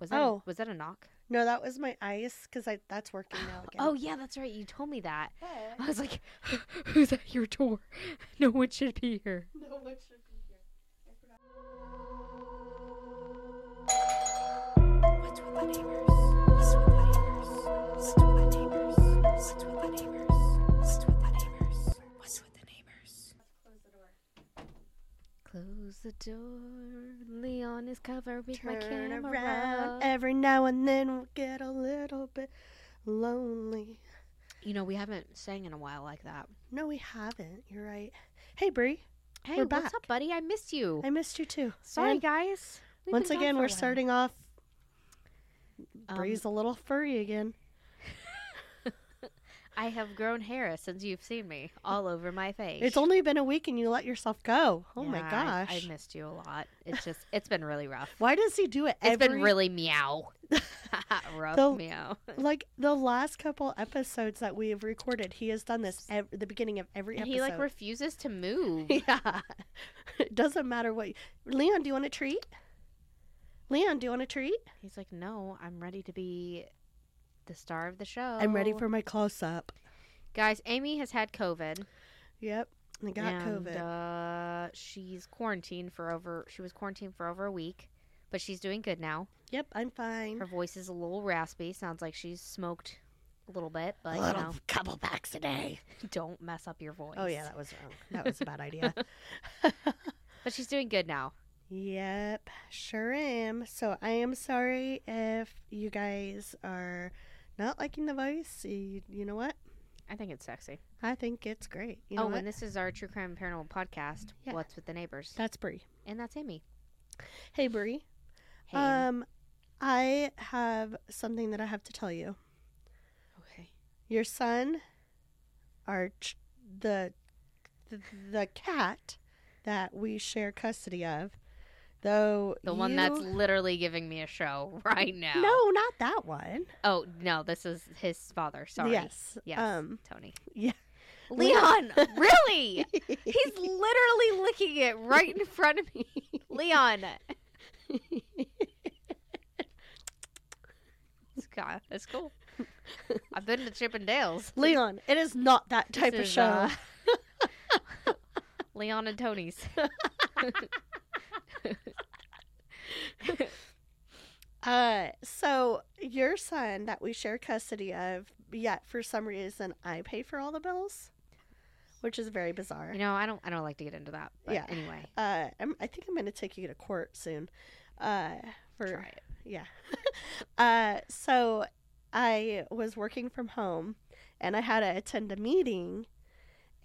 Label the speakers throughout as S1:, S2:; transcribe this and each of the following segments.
S1: Was that
S2: Oh.
S1: was that a knock?
S2: No, that was my ice because I that's working now again.
S1: Oh yeah, that's right. You told me that. I was like, "Who's at your door? No one should be here."
S2: no, one should be
S3: the
S2: door.
S1: Leon is covered with my
S2: Turn
S1: camera.
S2: around. Every now and then we'll get a little bit lonely.
S1: You know, we haven't sang in a while like that.
S2: No, we haven't. You're right. Hey, Bree.
S1: Hey,
S2: We're
S1: what's
S2: back.
S1: up, buddy? I missed you.
S2: I missed you too.
S1: Sorry,
S2: And
S1: guys. We've
S2: Once again, we're starting off.
S1: Um,
S2: Bree's a little furry again.
S1: I have grown hair since you've seen me all over my face.
S2: It's only been a week and you let yourself go. Oh my gosh.
S1: I, I missed you a lot. It's just, it's been really rough.
S2: Why does he do it
S1: It's
S2: every
S1: been really meow. rough
S2: The-
S1: meow.
S2: like the last couple episodes that we have recorded? He has done this ev- the beginning of every
S1: And
S2: episode.
S1: he like refuses to move.
S2: yeah, it doesn't matter what. Leon, do you want a treat? Leon, do you want a treat?
S1: He's like, no, I'm ready to be the star of the show.
S2: I'm ready for my close up.
S1: guys. Amy has had COVID.
S2: Yep, I got
S1: and,
S2: COVID.
S1: Uh, she's quarantined for over. She was quarantined for over a week, but she's doing good now.
S2: yep, I'm fine.
S1: Her voice is a little raspy. Sounds like she's smoked a little bit, but
S2: a
S1: you
S2: little
S1: know,
S2: couple packs a day.
S1: don't mess up your voice.
S2: Oh yeah, that was wrong. That was a bad idea.
S1: but she's doing good now.
S2: Yep, sure am. So I am sorry if you guys are not liking the voice. You, you know what?
S1: I think it's sexy.
S2: I think it's great. You know
S1: oh,
S2: what?
S1: and this is our true crime paranormal podcast.
S2: Yeah.
S1: What's with the neighbors?
S2: That's Brie.
S1: and that's Amy.
S2: Hey Brie.
S1: Hey.
S2: Um, I have something that I have to tell you.
S1: okay.
S2: Your son, our ch- the, the the cat that we share custody of, though
S1: The one that's literally giving me a show right now.
S2: no, not that one.
S1: Oh no, this is his father. Sorry.
S2: Yes.
S1: Yes.
S2: Um.
S1: Tony.
S2: Yeah.
S1: Leon, really? He's literally licking it right in front of me. Leon. It's cool. I've been to Chippendales.
S2: Leon, it is not that type
S1: This
S2: of
S1: is,
S2: show.
S1: uh, Leon and Tony's.
S2: Uh, so your son that we share custody of, yet for some reason I pay for all the bills, which is very bizarre.
S1: You know, I don't. I don't like to get into that. But
S2: Yeah.
S1: Anyway,
S2: Uh, I'm, I think I'm going to take you to court soon. Uh, for
S1: try it.
S2: yeah. uh, so I was working from home, and I had to attend a meeting,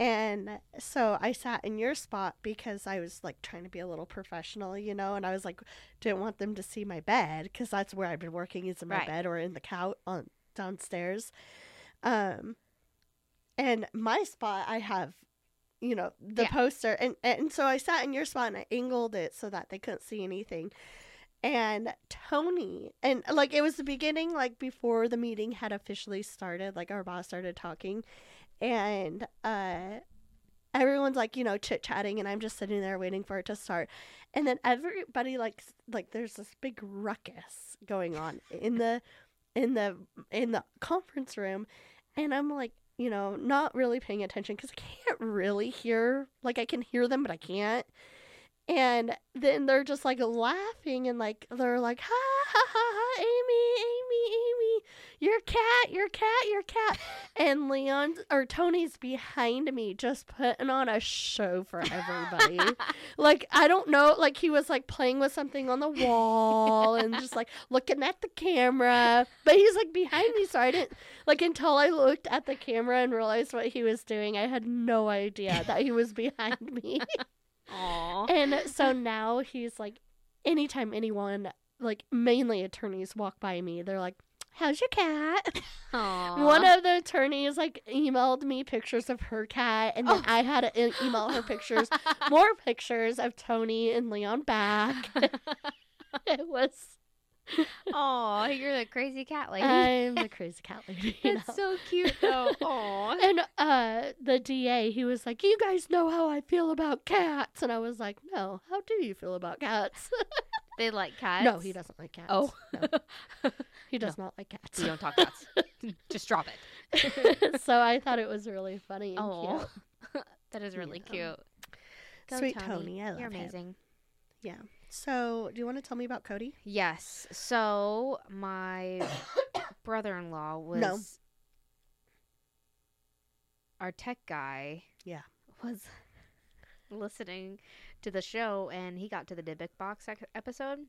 S2: and so I sat in your spot because I was like trying to be a little professional, you know, and I was like didn't want them to see my bed because that's where I've been working is in my
S1: Right.
S2: bed or in the couch on downstairs. Um, and my spot I have, you know, the
S1: Yeah.
S2: poster, and and so I sat in your spot and I angled it so that they couldn't see anything. And Tony, and like it was the beginning, like before the meeting had officially started, like our boss started talking, and uh, everyone's like, you know, chit chatting, and I'm just sitting there waiting for it to start. And then everybody like like there's this big ruckus going on in the in the in the conference room, and I'm like, you know, not really paying attention because I can't really hear. Like I can hear them, but I can't. And then they're just like laughing and like they're like, ha ha ha ha, Amy, Amy, Amy, your cat, your cat, your cat. and Leon or Tony's behind me just putting on a show for everybody. like I don't know, like he was like playing with something on the wall and just like looking at the camera. But he's like behind me, so I didn't like until I looked at the camera and realized what he was doing. I had no idea that he was behind me.
S1: Aw.
S2: and so now he's like, anytime anyone, like mainly attorneys, walk by me, they're like, "How's your cat?"
S1: Aw.
S2: One of the attorneys like emailed me pictures of her cat, and then
S1: Oh.
S2: I had to email her pictures, more pictures of Tony and Leon back. it was.
S1: Aw, you're the crazy cat lady.
S2: I'm the crazy cat lady.
S1: That's
S2: know?
S1: so cute though. Aw.
S2: And uh, the DA, he was like, "You guys know how I feel about cats," and I was like, "No, how do you feel about cats?"
S1: They like cats.
S2: No, he doesn't like cats.
S1: Oh.
S2: no. he does not like cats.
S1: We don't talk cats. Just drop it.
S2: so I thought it was really funny. And
S1: Oh,
S2: cute.
S1: that is really
S2: Yeah.
S1: cute. Go,
S2: Sweet Tony, I
S1: You're
S2: love him.
S1: amazing.
S2: Yeah. So, do you want to tell me about Cody?
S1: Yes. So my brother-in-law was
S2: No.
S1: our tech guy.
S2: Yeah.
S1: Was listening to the show and he got to the Dybbuk box episode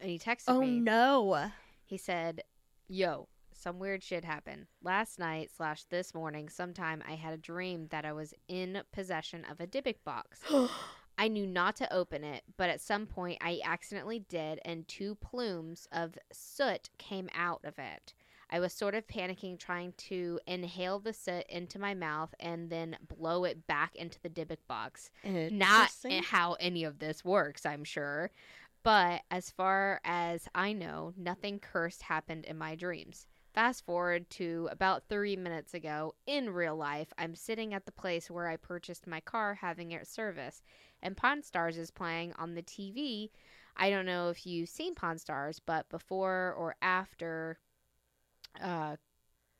S1: and he texted
S2: Oh
S1: me.
S2: Oh no.
S1: He said, "Yo, some weird shit happened last night slash this morning. Sometime I had a dream that I was in possession of a Dybbuk box. I knew not to open it, but at some point I accidentally did, and two plumes of soot came out of it. I was sort of panicking, trying to inhale the soot into my mouth and then blow it back into the Dybbuk box. Not how any of this works, I'm sure. But as far as I know, nothing cursed happened in my dreams. Fast forward to about three minutes ago, in real life, I'm sitting at the place where I purchased my car having it serviced, and Pawn Stars is playing on the TV. I don't know if you've seen Pawn Stars, but before or after uh,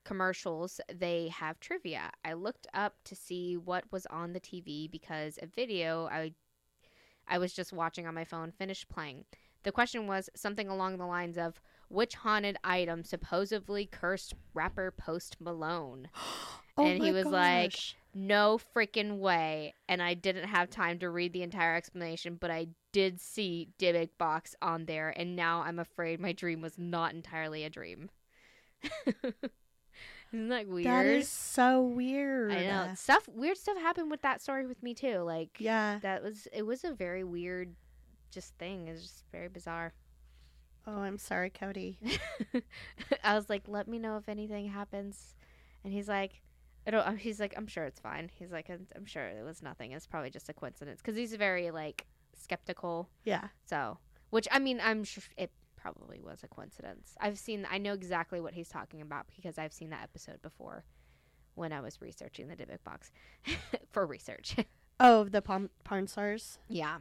S1: commercials, they have trivia. I looked up to see what was on the TV because a video I I was just watching on my phone finished playing. The question was something along the lines of which haunted item supposedly cursed rapper Post Malone?
S2: Oh
S1: and he was like. No freaking way. And I didn't have time to read the entire explanation, but I did see Dybbuk box on there, and now I'm afraid my dream was not entirely a dream. Isn't that weird?
S2: That is so weird.
S1: I know stuff. Weird stuff happened with that story with me too. Like
S2: Yeah.
S1: that was it was a very weird, just thing. It's just very bizarre.
S2: Oh, I'm sorry, Cody.
S1: I was like, let me know if anything happens, and he's like, I don't. Uh, he's like, I'm sure it's fine. He's like, I'm, I'm sure it was nothing. It's probably just a coincidence because he's very like skeptical.
S2: Yeah.
S1: So, which I mean, I'm sure it probably was a coincidence. I've seen. I know exactly what he's talking about because I've seen that episode before when I was researching the Dybbuk box for research.
S2: Oh, the Pawn, Pawn Stars?
S1: yeah,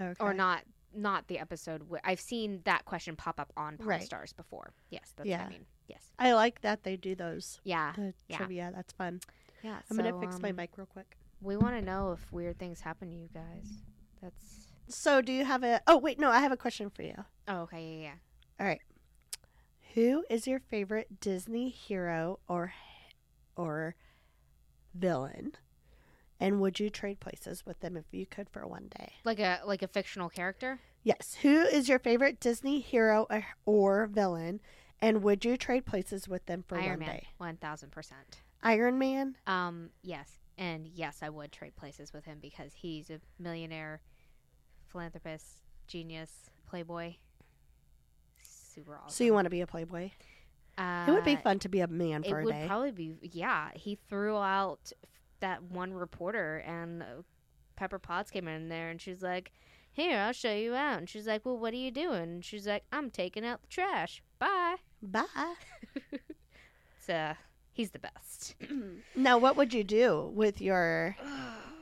S2: Okay.
S1: or not. Not the episode. Wh- I've seen that question pop up on Pawn
S2: Right.
S1: Stars before. Yes, that's what
S2: Yeah.
S1: I mean. Yes.
S2: I like that they do those.
S1: Yeah.
S2: The
S1: Yeah.
S2: trivia. That's fun.
S1: Yeah.
S2: I'm
S1: so,
S2: going to fix my
S1: um,
S2: mic real quick.
S1: We want to know if weird things happen to you guys. That's.
S2: So, do you have a. Oh, wait. No, I have a question for you.
S1: Oh, okay. Yeah. Yeah.
S2: All right. Who is your favorite Disney hero or or villain? And would you trade places with them if you could for one day?
S1: Like a like a fictional character.
S2: Yes. Who is your favorite Disney hero or, or villain? And would you trade places with them for
S1: Iron
S2: one
S1: Man.
S2: day?
S1: One thousand percent.
S2: Iron Man?
S1: Um. Yes. And yes, I would trade places with him because he's a millionaire, philanthropist, genius, playboy. Super awesome.
S2: So you want to be a playboy?
S1: Uh,
S2: it would be fun to be a man for a
S1: would
S2: day.
S1: probably be. Yeah. He threw out that one reporter, and uh, Pepper Potts came in there, and she's like, "Here, I'll show you out." And she's like, "Well, what are you doing?" And she's like, "I'm taking out the trash. Bye."
S2: Bye.
S1: So he's the best.
S2: now, what would you do with your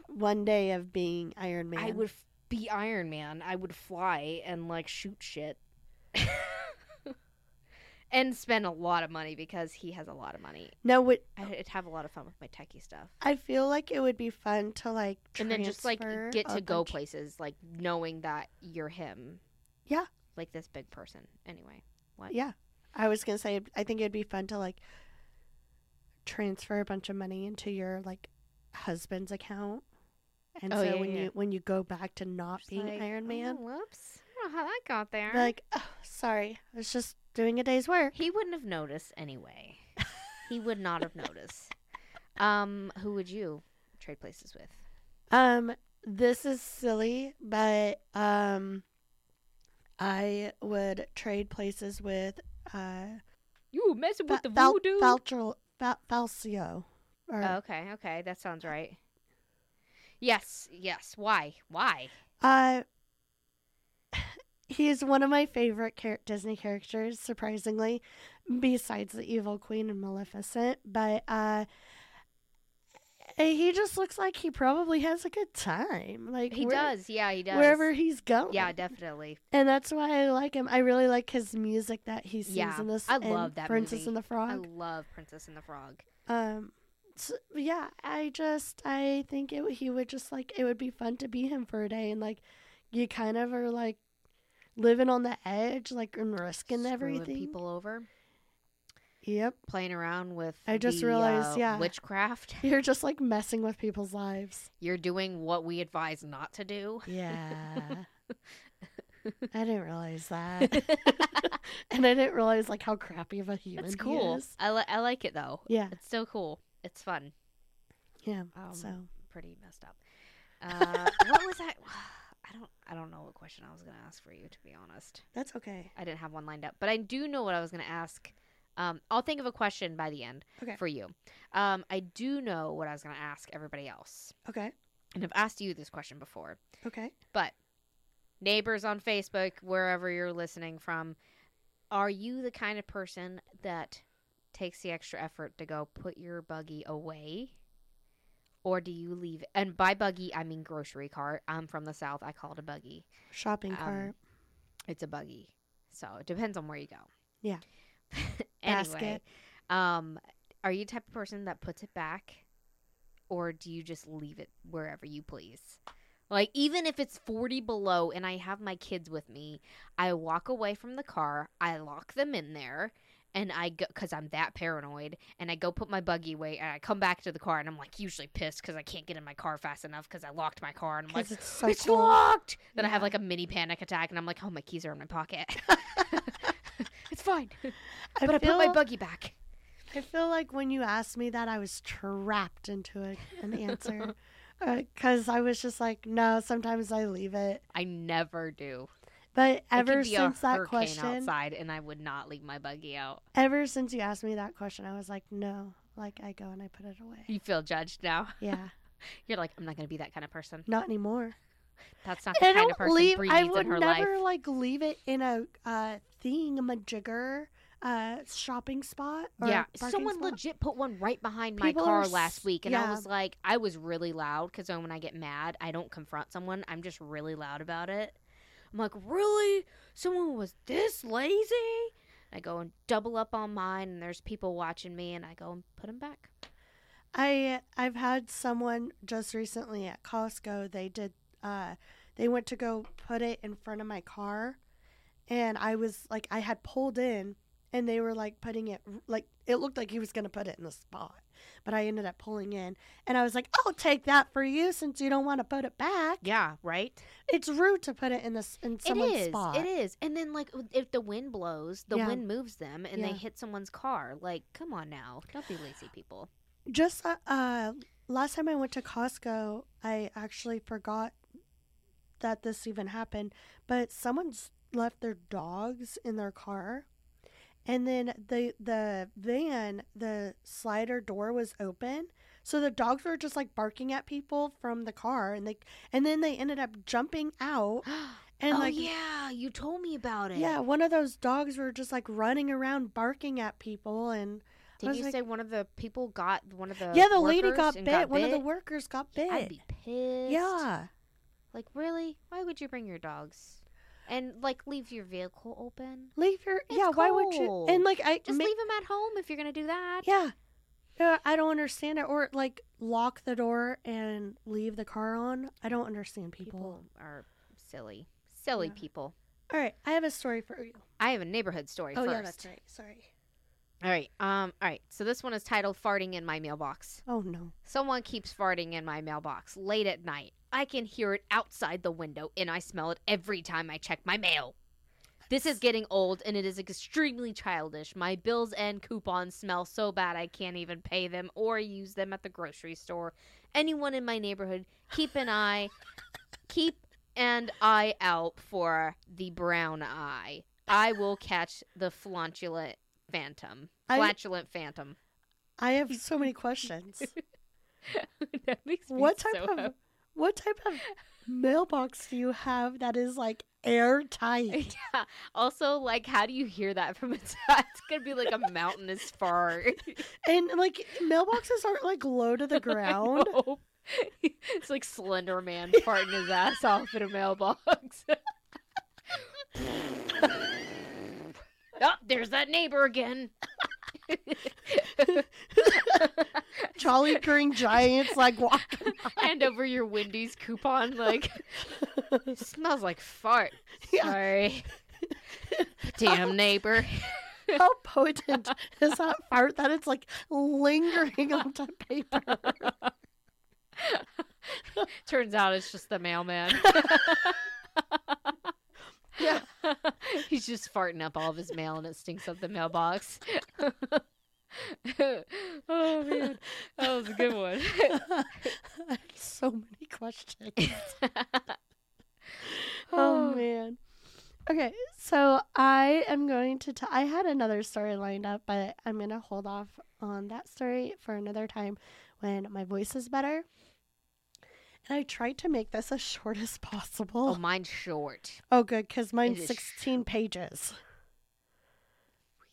S2: one day of being Iron Man?
S1: I would be Iron Man. I would fly and like shoot shit. and spend a lot of money because he has a lot of money.
S2: No, would
S1: I'd have a lot of fun with my techie stuff.
S2: I feel like it would be fun to like
S1: and then just like get to go
S2: bunch-
S1: places like knowing that you're him.
S2: Yeah.
S1: Like this big person. Anyway. What?
S2: Yeah, I was gonna say I think it'd be fun to like transfer a bunch of money into your like husband's account, and
S1: Oh,
S2: so
S1: yeah,
S2: when
S1: yeah.
S2: you when you go back to not
S1: Just
S2: being
S1: like,
S2: Iron Man,
S1: "Oh, whoops. I don't know how that got there.
S2: like, oh, sorry, I was just doing a day's work.
S1: he wouldn't have noticed anyway. he would not have noticed. Um, who would you trade places with?
S2: Um, this is silly, but um, I would trade places with uh
S1: You messing with
S2: Fa-
S1: the voodoo?
S2: Fal- Falcio. Or,
S1: Oh, okay, okay, that sounds right. Yes, yes. Why? Why?
S2: Uh, he's one of my favorite char- Disney characters, surprisingly, besides the Evil Queen and Maleficent. But uh, he just looks like he probably has a good time. Like
S1: He
S2: where-
S1: does. Yeah, he does.
S2: wherever he's going.
S1: Yeah, definitely.
S2: And that's why I like him. I really like his music that he sings
S1: Yeah,
S2: in this.
S1: I love that
S2: Princess
S1: movie.
S2: and the Frog.
S1: I love Princess and the Frog.
S2: Um, yeah, I just I think it he would just like it would be fun to be him for a day, and like you kind of are like living on the edge, like and risking
S1: Screwing
S2: everything.
S1: people over,
S2: Yep,
S1: playing around with.
S2: I just
S1: the,
S2: realized,
S1: uh,
S2: yeah.
S1: witchcraft.
S2: you're just like messing with people's lives.
S1: You're doing what we advise not to do.
S2: Yeah. I didn't realize that, and I didn't realize like how crappy of a human
S1: It's
S2: he
S1: cool.
S2: is.
S1: I, li- I like it though.
S2: Yeah,
S1: It's so cool. It's fun.
S2: yeah.
S1: Um,
S2: so
S1: pretty messed up. Uh, what was that? I don't. I don't know what question I was gonna ask for you. To be honest,
S2: that's okay.
S1: I didn't have one lined up, but I do know what I was gonna ask. Um, I'll think of a question by the end
S2: Okay.
S1: for you. Um, I do know what I was gonna ask everybody else,
S2: Okay.
S1: and I've asked you this question before.
S2: Okay.
S1: But neighbors on Facebook, wherever you're listening from, are you the kind of person that takes the extra effort to go put your buggy away? Or do you leave and by buggy I mean grocery cart. I'm from the south, I call it a buggy.
S2: Shopping
S1: Um,
S2: cart.
S1: It's a buggy. So it depends on where you go.
S2: Yeah.
S1: anyway, um are you the type of person that puts it back or do you just leave it wherever you please? Like even if it's 40 below and I have my kids with me, I walk away from the car, I lock them in there and I go cuz I'm that paranoid and I go put my buggy away and I come back to the car and I'm like usually pissed cuz I can't get in my car fast enough cuz I locked my car and I'm like
S2: it's so
S1: it's
S2: cold.
S1: locked. Then I have like a mini panic attack and I'm like, "Oh, my keys are in my pocket." it's fine.
S2: I
S1: but I put my buggy back.
S2: I feel like when you asked me that, I was trapped into a, an answer. Uh, because I was just like, no, sometimes I leave it.
S1: I never do.
S2: But ever since
S1: a
S2: that question,
S1: outside, and I would not leave my buggy out.
S2: ever since you asked me that question, I was like, no. Like, I go and I put it away.
S1: You feel judged now.
S2: Yeah,
S1: You're like, I'm not gonna be that kind of person.
S2: not anymore.
S1: That's not the
S2: I
S1: kind of person
S2: leave. I would
S1: in her
S2: never
S1: life.
S2: like leave it in a uh, thingamajigger uh, shopping spot. Or
S1: Yeah, someone
S2: spot.
S1: legit put one right behind
S2: People
S1: my car
S2: s-
S1: last week, and I was like, I was really loud because when I get mad, I don't confront someone. I'm just really loud about it. I'm like, really? Someone was this lazy? I go and double up on mine, and there's people watching me, and I go and put them back.
S2: I I've had someone just recently at Costco. They did. Uh, they went to go put it in front of my car, and I was like, I had pulled in, and they were like putting it like it looked like he was gonna put it in the spot, but I ended up pulling in, and I was like, I'll take that for you since you don't want to put it back.
S1: Yeah, right.
S2: It's rude to put it in this in someone's
S1: it is.
S2: spot.
S1: It is. And then like if the wind blows, the
S2: Yeah.
S1: wind moves them, and they hit someone's car. Like, come on now, don't be lazy, people.
S2: Just uh, uh, last time I went to Costco, I actually forgot that this even happened, but someone's left their dogs in their car. And then the the van, the slider door was open. So the dogs were just like barking at people from the car and they and then they ended up jumping out and
S1: oh
S2: like
S1: yeah, you told me about it.
S2: yeah, one of those dogs were just like running around barking at people and
S1: Did you
S2: like-
S1: say one of the people got one of the
S2: yeah, the lady got bit. One of the workers got bit.
S1: I'd be pissed.
S2: yeah.
S1: Like really? Why would you bring your dogs? And like leave your vehicle open?
S2: Leave your
S1: It's
S2: yeah. Why would you? And like I
S1: Just
S2: ma-
S1: leave them at home if you're gonna do that.
S2: Yeah, Uh, I don't understand it. Or like lock the door and leave the car on. I don't understand people.
S1: People are silly, silly
S2: Yeah.
S1: people.
S2: All right, I have a story for you.
S1: I have a neighborhood story
S2: oh
S1: first.
S2: yeah, that's right. Sorry.
S1: All right. Um. All right. So this one is titled "Farting in My Mailbox."
S2: Oh no.
S1: Someone keeps farting in my mailbox late at night. I can hear it outside the window, and I smell it every time I check my mail. This is getting old, and it is extremely childish. My bills and coupons smell so bad I can't even pay them or use them at the grocery store. Anyone in my neighborhood, keep an eye, keep an eye out for the brown eye. I will catch the flatulent phantom.
S2: I-
S1: Flatulent phantom.
S2: I have so many questions.
S1: that makes
S2: what type
S1: so
S2: of
S1: happy.
S2: what type of mailbox do you have that is like airtight.
S1: Yeah. Also, like, how do you hear that from inside? It's gonna be like a mountainous fart.
S2: and like mailboxes aren't like low to the
S1: I
S2: ground.
S1: it's like Slender Man farting his ass off in a mailbox. Oh, there's that neighbor again.
S2: Jolly Green Giants like walking.
S1: Hand over your Wendy's coupon, like smells like fart.
S2: Yeah.
S1: Sorry. Damn neighbor.
S2: How potent is that fart that it's like lingering on onto paper?
S1: Turns out it's just the mailman.
S2: Yeah.
S1: He's just farting up all of his mail and it stinks up the mailbox. oh man. That was a good one.
S2: I have so many questions. Oh, oh man. Okay, so I am going to tell. I had another story lined up, but I'm going to hold off on that story for another time when my voice is better. And I tried to make this as short as possible.
S1: Oh, mine's short.
S2: Oh, good, because mine's
S1: is
S2: 16 pages.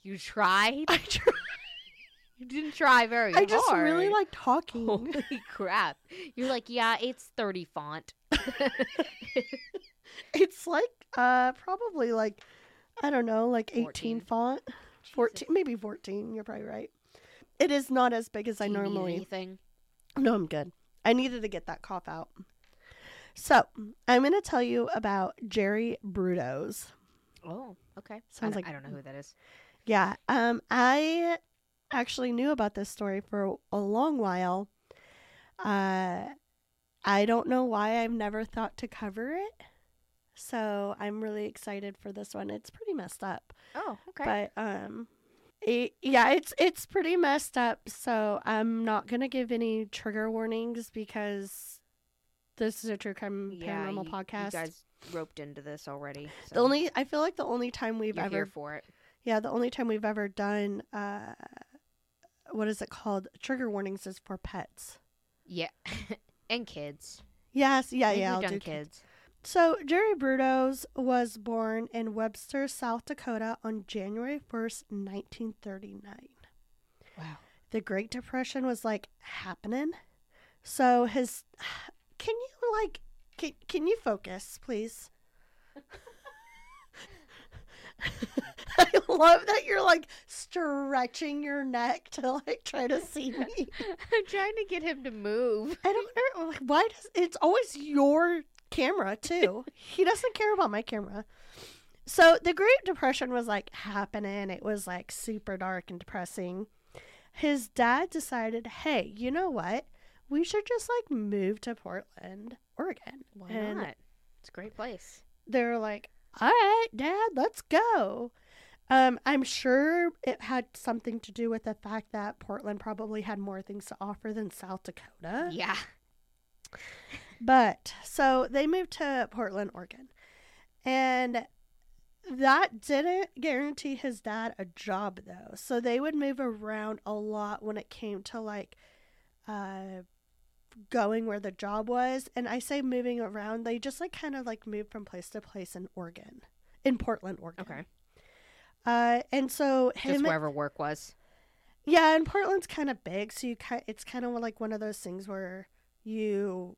S1: You tried?
S2: I, tr-
S1: You didn't try very
S2: I
S1: hard.
S2: I just really like talking.
S1: Holy crap. You're like, yeah, it's 30 font.
S2: it's like uh probably like I don't know, like 18
S1: 14.
S2: font. 14, maybe 14. You're probably right. It is not as big as I
S1: Do need
S2: normally.
S1: anything?
S2: No, I'm good. I needed to get that cough out. So, I'm going to tell you about Jerry Brudos.
S1: Oh, okay.
S2: Sounds
S1: I,
S2: like-
S1: I don't know who that is.
S2: Yeah, um I actually knew about this story for a long while. Uh I don't know why I've never thought to cover it. So, I'm really excited for this one. It's pretty messed up.
S1: Oh, okay.
S2: But um yeah, it's it's pretty messed up. So I'm not gonna give any trigger warnings because this is a true crime
S1: yeah,
S2: paranormal
S1: you,
S2: podcast.
S1: You guys roped into this already. So
S2: the only I feel like the only time we've
S1: you're
S2: ever
S1: for it.
S2: yeah the only time we've ever done uh what is it called trigger warnings is for pets.
S1: Yeah. and kids.
S2: Yes, yeah, yeah. I'll
S1: done
S2: do
S1: kids.
S2: So, Jerry Brudos was born in Webster, South Dakota on January 1st, 1939.
S1: Wow.
S2: the Great Depression was like happening. So his can you like can, can you focus, please? I love that you're like stretching your neck to like try to see me.
S1: I'm trying to get him to move.
S2: I don't know like, why does it's always your camera too. he doesn't care about my camera. So the Great Depression was like happening. It was like super dark and depressing. His dad decided, hey, you know what? We should just like move to Portland, Oregon.
S1: Why
S2: And
S1: not? It's a great place.
S2: They're like, all right, dad, let's go. Um, I'm sure it had something to do with the fact that Portland probably had more things to offer than South Dakota.
S1: Yeah.
S2: But so they moved to Portland, Oregon. And that didn't guarantee his dad a job though. So they would move around a lot when it came to like uh going where the job was. And I say moving around, they just like kind of like moved from place to place in Oregon. In Portland, Oregon.
S1: Okay.
S2: Uh and so
S1: Just
S2: him
S1: wherever work was.
S2: yeah, and Portland's kind of big, so you ki- it's kind of like one of those things where you,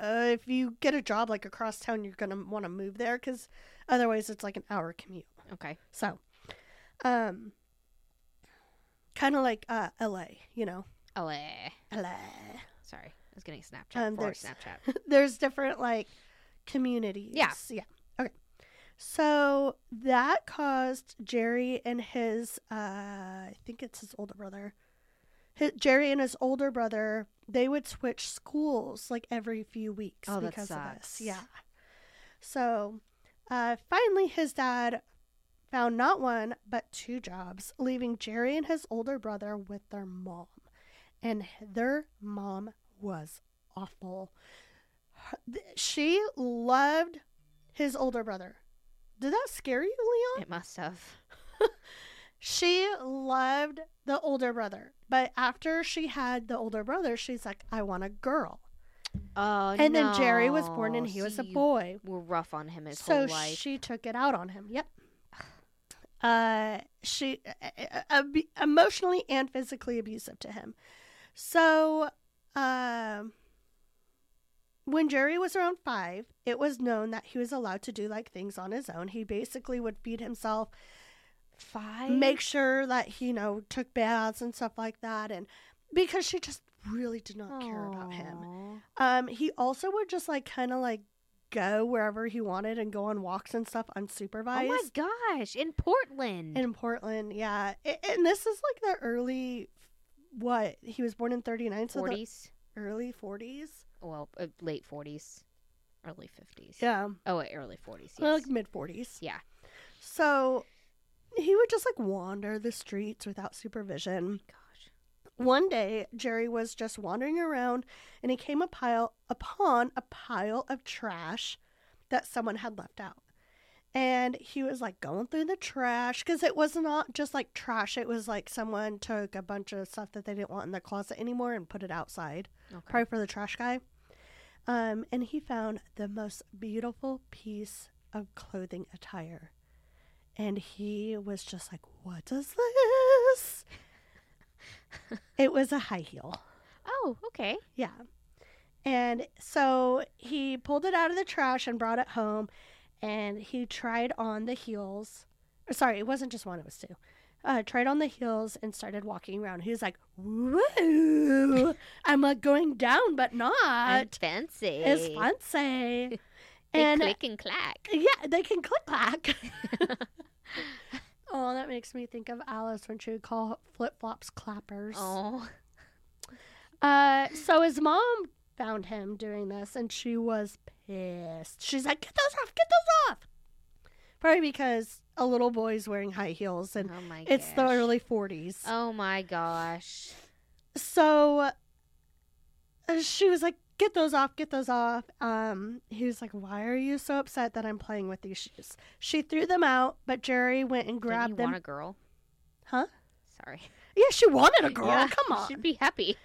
S2: uh, if you get a job like across town, you're gonna want to move there because otherwise it's like an hour commute.
S1: Okay.
S2: So, um, kind of like uh, L.A. You know,
S1: LA.
S2: L.A.
S1: Sorry. I was getting Snapchat
S2: Um, there's-
S1: Snapchat.
S2: There's different like communities.
S1: Yeah.
S2: Yeah. Okay. So that caused Jerry and his uh I think it's his older brother. His, Jerry and his older brother, they would switch schools like every few weeks
S1: Oh,
S2: because of this. Yeah. So uh finally his dad found not one but two jobs, leaving Jerry and his older brother with their mom. And their mom was awful. She loved his older brother. Did that scare you, Leon?
S1: It must have.
S2: She loved the older brother. But after she had the older brother, she's like, I want a girl.
S1: Oh,
S2: and then Jerry was born and
S1: no.
S2: he was a boy.
S1: Were rough on him his
S2: so
S1: whole life.
S2: So she took it out on him. Yep. Uh, she uh, uh, ab- emotionally and physically abusive to him. So, um, when Jerry was around five, it was known that he was allowed to do like things on his own. He basically would feed himself,
S1: Five.
S2: make sure that he, you know, took baths and stuff like that, and because she just really did not care about him. Um, he also would just like kind of like go wherever he wanted and go on walks and stuff unsupervised.
S1: Oh my gosh! In Portland.
S2: In Portland, yeah, A- and this is like the early, what he was born in '39, so the
S1: forties.
S2: early '40s.
S1: Well, uh, late forties, early fifties.
S2: Yeah,
S1: Oh, wait, early forties. Yes.
S2: like mid '40s.
S1: Yeah.
S2: So he would just like wander the streets without supervision.
S1: Gosh.
S2: One day, Jerry was just wandering around and he came a pile, upon a pile of trash that someone had left out. And he was like going through the trash because it was not just like trash. It was like someone took a bunch of stuff that they didn't want in their closet anymore and put it outside,
S1: Okay.
S2: probably for the trash guy. Um, and he found the most beautiful piece of clothing attire. And he was just like, What is this? it was a high heel.
S1: Oh, okay.
S2: Yeah. And so he pulled it out of the trash and brought it home and he tried on the heels. or Sorry, it wasn't just one, it was two. Uh, tried on the heels and started walking around. He was like, Whoa, I'm like going down, but
S1: I'm
S2: not.
S1: fancy.
S2: It's fancy.
S1: They
S2: and
S1: click and clack.
S2: yeah, they can click clack. oh, that makes me think of Alice when she would call flip flops clappers.
S1: Oh.
S2: Uh, so his mom found him doing this, and she was pissed. She's like, "Get those off! Get those off!" Probably because a little boy's wearing high heels, and
S1: oh my
S2: it's the early '40s.
S1: Oh my gosh.
S2: So uh, she was like, "Get those off! Get those off!" Um, he was like, "Why are you so upset that I'm playing with these shoes?" She threw them out, but Jerry went and
S1: Didn't
S2: grabbed them.
S1: want a girl?
S2: Huh?
S1: Sorry.
S2: Yeah, she wanted a girl.
S1: Yeah,
S2: Come on.
S1: Should be happy.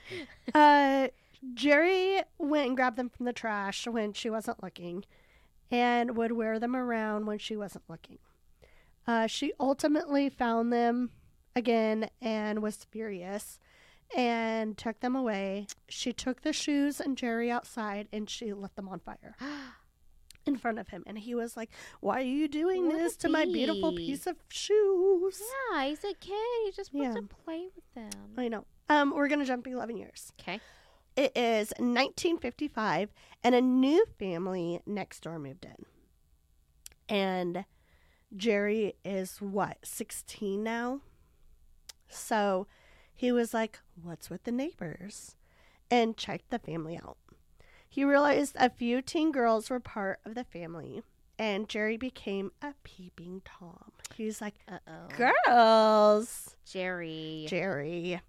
S2: Uh, Jerry went and grabbed them from the trash when she wasn't looking and would wear them around when she wasn't looking. Uh, she ultimately found them again and was furious and took them away. She took the shoes and Jerry outside and she lit them on fire in front of him. And he was like, Why are you doing
S1: What
S2: this to my beautiful piece of shoes?
S1: yeah, he's a kid. He just wants
S2: Yeah.
S1: to play with them.
S2: I know. Um, we're going to jump 11 years.
S1: Okay.
S2: It is 1955, and a new family next door moved in. And Jerry is what, 16 now? So he was like, What's with the neighbors? And checked the family out. He realized a few teen girls were part of the family, and Jerry became a peeping Tom. He was like,
S1: Uh oh.
S2: Girls!
S1: Jerry.
S2: Jerry.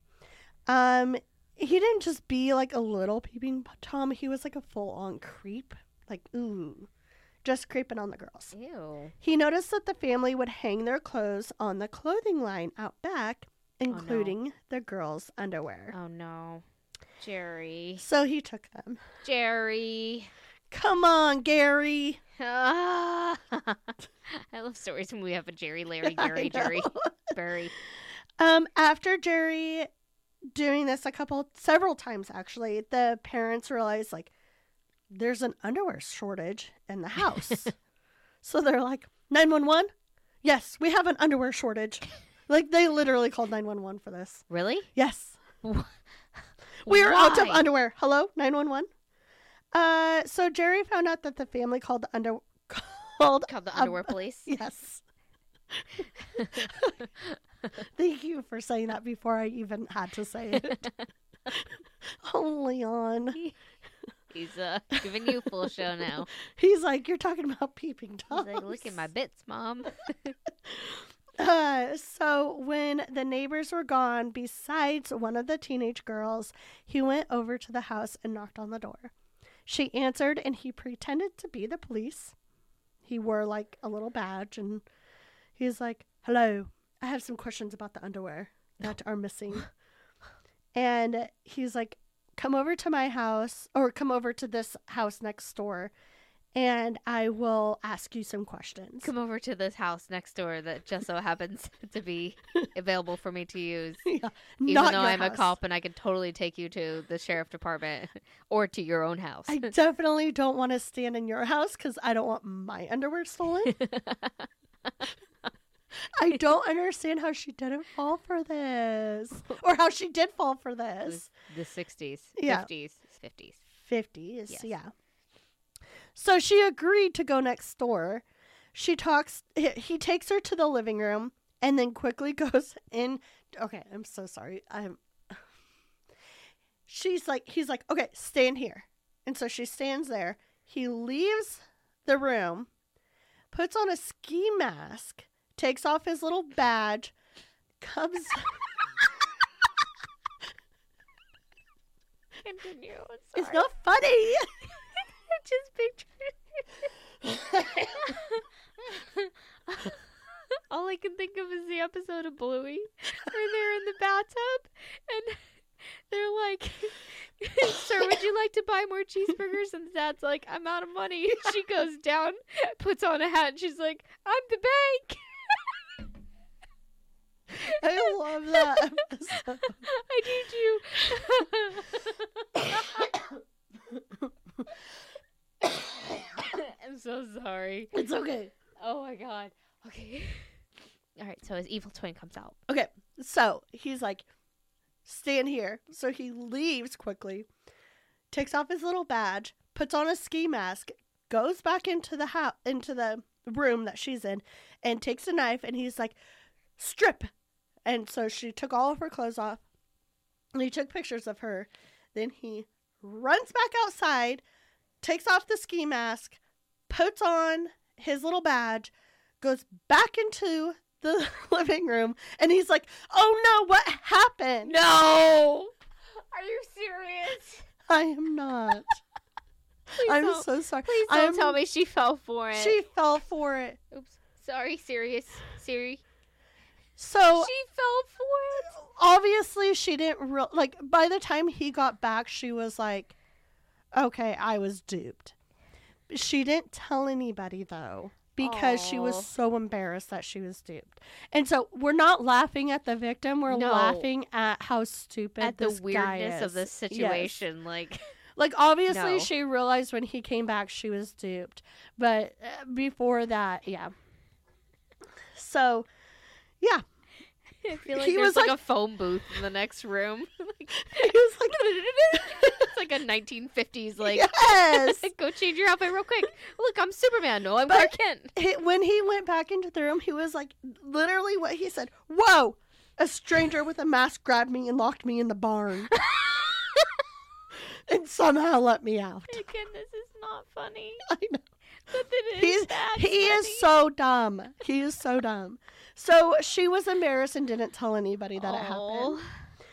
S2: Um, he didn't just be like a little peeping tom. He was like a full on creep. Like ooh, just creeping on the girls.
S1: Ew.
S2: He noticed that the family would hang their clothes on the clothing line out back,
S1: no.
S2: including the girls' underwear.
S1: Oh no. Jerry.
S2: So he took them.
S1: Jerry.
S2: Come on, Gary.
S1: I love stories when we have a Jerry, Larry, Gary, Jerry. Barry.
S2: Um, after Jerry doing this a couple, several times actually, the parents realized like there's an underwear shortage in the house. so they're like, 911? Yes, we have an underwear shortage. Like they literally called 911 for this.
S1: Really?
S2: Yes. We are out of underwear. Hello, 911? Uh, so Jerry found out that the family called the under called
S1: Called the
S2: um,
S1: underwear police.
S2: Yes. Thank you for saying that before I even had to say it. oh, Leon.
S1: He's uh, giving you full show now.
S2: He's like, you're talking about peeping
S1: He's like, look at my bits, mom.
S2: Uh, so when the neighbors were gone, besides one of the teenage girls, he went over to the house and knocked on the door. She answered, and he pretended to be the police. He wore like a little badge, and he's like, "Hello, I have some questions about the underwear that are missing." and he's like, come over to my house or come over to this house next door and I will ask you some questions.
S1: Come over to this house next door that just so happens to be available for me to use.
S2: yeah,
S1: Even though I'm a cop and I could totally take you to the sheriff department or to your own house.
S2: I definitely don't want to stand in your house because I don't want my underwear stolen. I don't understand how she didn't fall for this, or how she did fall for this.
S1: the 60s,
S2: Yeah.
S1: 50s, 50s.
S2: 50s,
S1: Yes.
S2: yeah. So she agreed to go next door. She talks, he, takes her to the living room and then quickly goes in. Okay, I'm so sorry. I'm. She's like, he's like, okay, stand here. And so she stands there. He leaves the room, puts on a ski mask, takes off his little badge, comes.
S1: Continue.
S2: It's not funny.
S1: Just pictured. All I can think of is the episode of Bluey where they're in the bathtub and they're like, Sir, would you like to buy more cheeseburgers? And the dad's like, I'm out of money. She goes down, puts on a hat, and she's like, I'm the bank.
S2: I love that episode.
S1: I need you. I'm so sorry.
S2: It's okay.
S1: Oh my god. Okay. All right, so his evil twin comes out.
S2: Okay, so he's like, stand here. So he leaves quickly, takes off his little badge, puts on a ski mask, goes back into the house, into the room that she's in, and takes a knife. And he's like, strip. And so she took all of her clothes off. And he took pictures of her. Then he runs back outside, takes off the ski mask, puts on his little badge, goes back into the living room, and he's like, "Oh no, what happened?"
S1: No! Are you serious?
S2: I am not.
S1: Please
S2: I'm
S1: don't,
S2: so sorry.
S1: please don't
S2: I'm-
S1: tell me she fell for it.
S2: She fell for it.
S1: Oops. Sorry, serious. Siri.
S2: So
S1: she fell for it.
S2: obviously she didn't real like by the time he got back she was like okay i was duped she didn't tell anybody though because she was so embarrassed that she was duped and so we're not laughing at the victim we're
S1: No.
S2: laughing at how stupid
S1: At the weirdness of
S2: is.
S1: this
S2: Yes.
S1: situation, like
S2: like obviously
S1: No.
S2: she realized when he came back she was duped but uh, before that yeah so yeah
S1: I feel like
S2: He
S1: there's
S2: was
S1: like,
S2: like-
S1: a phone booth in the next room. like,
S2: he was like
S1: it's like a 1950s like
S2: yes
S1: go change your outfit real quick. Look, I'm Superman. No, I'm
S2: But-
S1: Clark Kent.
S2: he, when he went back into the room, he was like, literally what he said. Whoa! A stranger with a mask grabbed me and locked me in the barn, and somehow let me out.
S1: Again, this is not funny.
S2: I know
S1: But it is
S2: he's he is so dumb. He is so dumb. So she was embarrassed and didn't tell anybody that it happened.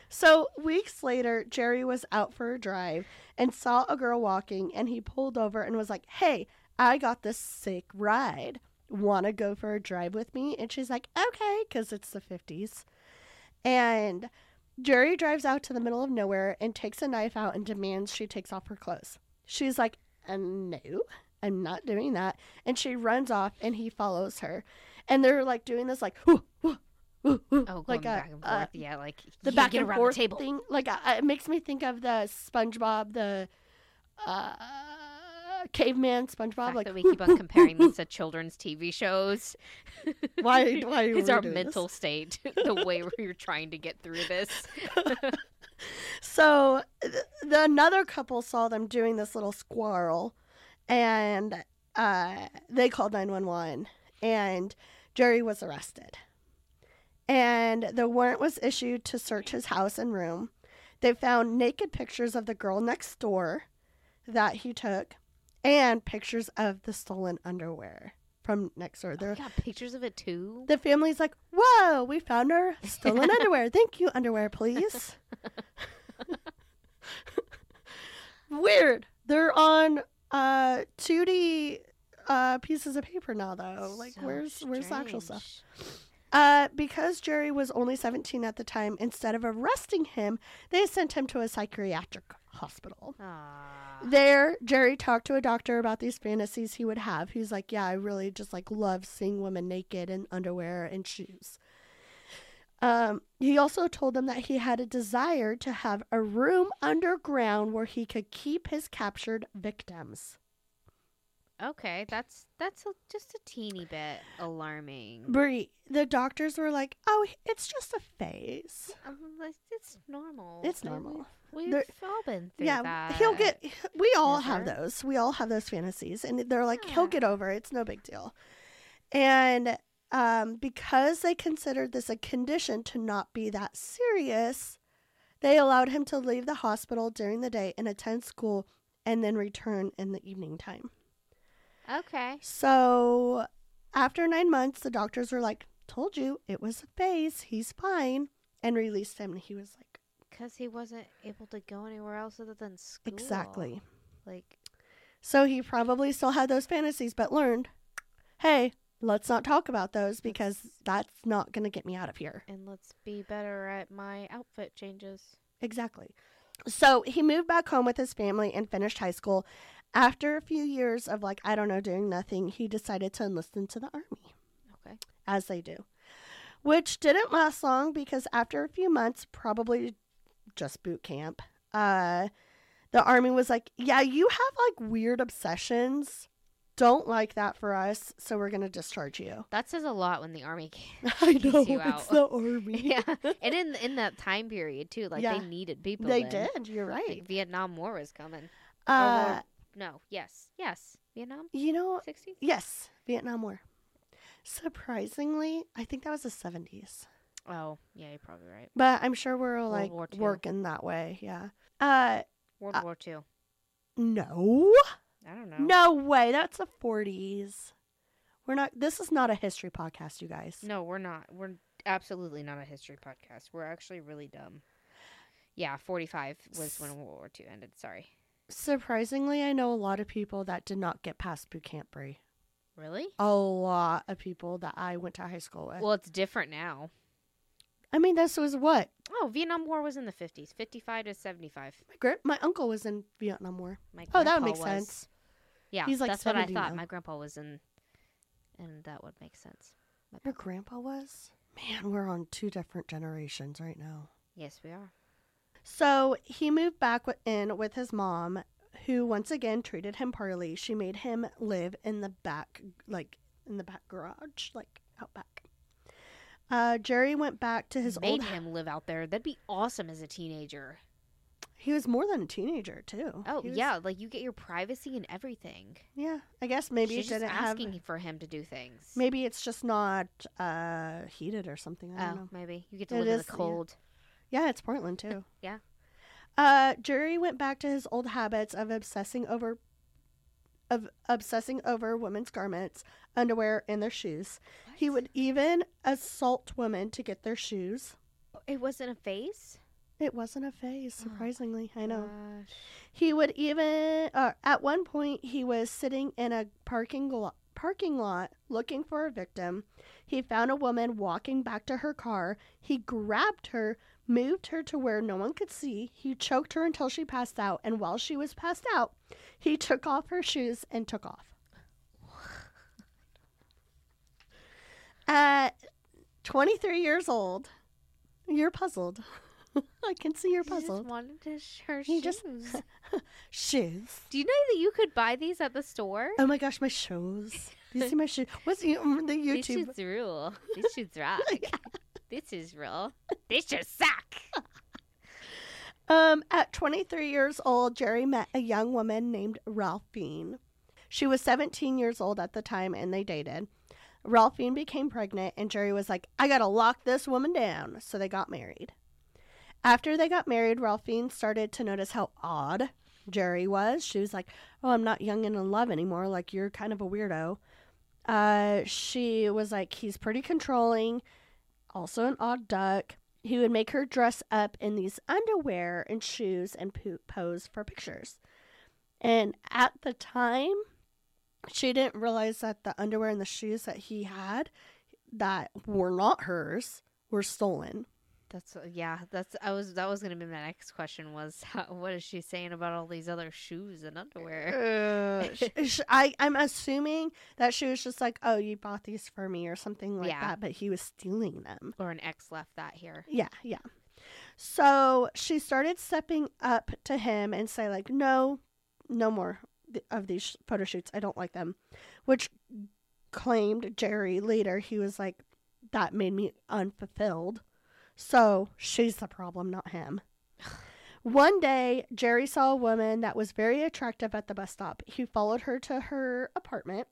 S2: So weeks later, Jerry was out for a drive and saw a girl walking, and he pulled over and was like, "Hey, I got this sick ride. Want to go for a drive with me?" And she's like, "Okay," because it's the fifties. And Jerry drives out to the middle of nowhere and takes a knife out and demands she takes off her clothes. She's like, uh, "No, I'm not doing that." And she runs off, and he follows her. And they're like doing this, like, "Whoo, whoo, whoo,"
S1: Oh, going
S2: like a,
S1: back and
S2: uh,
S1: yeah, like
S2: the back
S1: get
S2: and
S1: around
S2: forth
S1: the table.
S2: thing. Like uh, it makes me think of the SpongeBob, the uh, caveman
S1: The
S2: SpongeBob.
S1: fact
S2: Like
S1: that we keep on comparing this to children's TV shows.
S2: Why- why we
S1: our mental state, the way we're trying to get through this.
S2: so, th- the another couple saw them doing this little squirrel, and uh, they called nine one one, and Jerry was arrested, and the warrant was issued to search his house and room. They found naked pictures of the girl next door that he took, and pictures of the stolen underwear from next door.
S1: We
S2: They're
S1: got pictures of it too.
S2: the family's like, "Whoa, we found our stolen underwear. Thank you, underwear, please." Weird. They're on uh 2D uh pieces of paper now though. Like
S1: So
S2: where's where's the actual stuff? Uh because Jerry was only 17 at the time, instead of arresting him, they sent him to a psychiatric hospital.
S1: Ah.
S2: There, Jerry talked to a doctor about these fantasies he would have. He's like, "Yeah, I really just like love seeing women naked in underwear and shoes." Um, he also told them that he had a desire to have a room underground where he could keep his captured victims.
S1: Okay, that's that's a, just a teeny bit alarming.
S2: Brie, the doctors were like, "Oh, it's just a phase."
S1: Um, it's normal.
S2: It's normal.
S1: We've,
S2: They're-
S1: all been through
S2: yeah,
S1: that.
S2: he'll get. We all have those. We all have those fantasies, and they're like, he'll get over. it. It's no big deal. And um, because they considered this a condition to not be that serious, they allowed him to leave the hospital during the day and attend school, and then return in the evening time.
S1: Okay.
S2: So after nine months, the doctors were like, "Told you it was a phase. He's fine," and released him. And he was like,
S1: Because he wasn't able to go anywhere else other than school.
S2: "Exactly."
S1: Like,
S2: So he probably still had those fantasies, but learned, hey, let's not talk about those because that's not going to get me out of here.
S1: and let's be better at my outfit changes.
S2: Exactly. So he moved back home with his family and finished high school. After a few years of, like, I don't know, doing nothing, he decided to enlist into the army,
S1: Okay.
S2: as they do, which didn't last long because after a few months, probably just boot camp, uh, the army was like, yeah, you have like weird obsessions. Don't like that for us, so we're gonna discharge you.
S1: That says a lot when the army came.
S2: I know
S1: you
S2: it's the army.
S1: yeah, and in in that time period too, like
S2: Yeah.
S1: they needed people.
S2: they
S1: then.
S2: did. You're right.
S1: Like, Vietnam War was coming.
S2: Uh,
S1: No, yes, yes, Vietnam,
S2: you know,
S1: sixties.
S2: yes, Vietnam War. Surprisingly, I think that was the 70s.
S1: Oh, yeah, you're probably right.
S2: But I'm sure we're like
S1: War
S2: working that way. Yeah. Uh,
S1: World
S2: Uh,
S1: War Two.
S2: no,
S1: I don't know.
S2: no way. That's the 40s. We're not. This is not a history podcast, you guys.
S1: No, we're not. We're absolutely not a history podcast. We're actually really dumb. Yeah, 45 was when World War II ended. Sorry.
S2: Surprisingly, I know a lot of people that did not get past boot camp, Brie.
S1: Really?
S2: A lot of people that I went to high school with.
S1: Well, it's different now.
S2: I mean, this was what
S1: Oh, Vietnam War was in the 50s, 55 to 75.
S2: my gra- my uncle was in Vietnam War.
S1: My
S2: Oh, that would make
S1: was-
S2: sense.
S1: Yeah,
S2: He's, like,
S1: that's what I thought.
S2: now.
S1: My grandpa was in, and that would make sense. My
S2: Your grandpa was? Man, we're on two different generations right now.
S1: Yes, we are.
S2: So he moved back in with his mom, who once again treated him poorly. She made him live in the back, like in the back garage, like out back. Uh, Jerry went back to his
S1: Made
S2: old.
S1: him live out there. That'd be awesome as a teenager.
S2: He was more than a teenager too.
S1: Oh
S2: was-
S1: yeah, like you get your privacy and everything.
S2: yeah. I guess maybe
S1: She's
S2: it didn't have.
S1: asking for him to do things.
S2: Maybe it's just not uh, heated or something. I don't
S1: oh,
S2: know.
S1: maybe you get to
S2: It
S1: live in
S2: is,
S1: the cold.
S2: Yeah, it's Portland too.
S1: Yeah.
S2: Uh, Jerry went back to his old habits of obsessing over of obsessing over women's garments, underwear, and their shoes. He would even assault women to get their shoes.
S1: It wasn't a face.
S2: It wasn't a phase,
S1: Oh,
S2: surprisingly. I know.
S1: Gosh.
S2: He would even uh, at one point he was sitting in a parking lot parking lot looking for a victim. He found a woman walking back to her car. He grabbed her, moved her to where no one could see. He choked her until she passed out, and while she was passed out, he took off her shoes and took off. At 23 years old, you're puzzled. I can see you're
S1: He just
S2: puzzled.
S1: wanted to share
S2: He
S1: shoes.
S2: just- Shoes.
S1: Do you know that you could buy these at the store?
S2: Oh my gosh, my shoes. You see my shoes? What's the, um, the
S1: These
S2: YouTube?
S1: shoes rule. These shoes rock. This is real. These shoes suck.
S2: Um, at 23 years old, Jerry met a young woman named Ralphine. She was 17 years old at the time and they dated. Ralphine became pregnant and Jerry was like, I gotta lock this woman down. So they got married. After they got married, Ralphine started to notice how odd Jerry was. She was like, Oh, I'm not young and in love anymore. Like, you're kind of a weirdo. Uh, she was like, He's pretty controlling, also an odd duck. He would make her dress up in these underwear and shoes and po- pose for pictures. And at the time, she didn't realize that the underwear and the shoes that he had that were not hers were stolen.
S1: That's uh, yeah. That's I was that was gonna be my next question was how, what is she saying about all these other shoes and underwear?
S2: Uh, sh- sh- I I'm assuming that she was just like, "Oh, you bought these for me" or something like
S1: Yeah.
S2: that, but he was stealing them.
S1: Or an ex left that here.
S2: Yeah, yeah. So she started stepping up to him and say like, "No, no more of these photo shoots. I don't like them." Which claimed Jerry later he was like, "That made me unfulfilled." So she's the problem, not him. One day, Jerry saw a woman that was very attractive at the bus stop. He followed her to her apartment,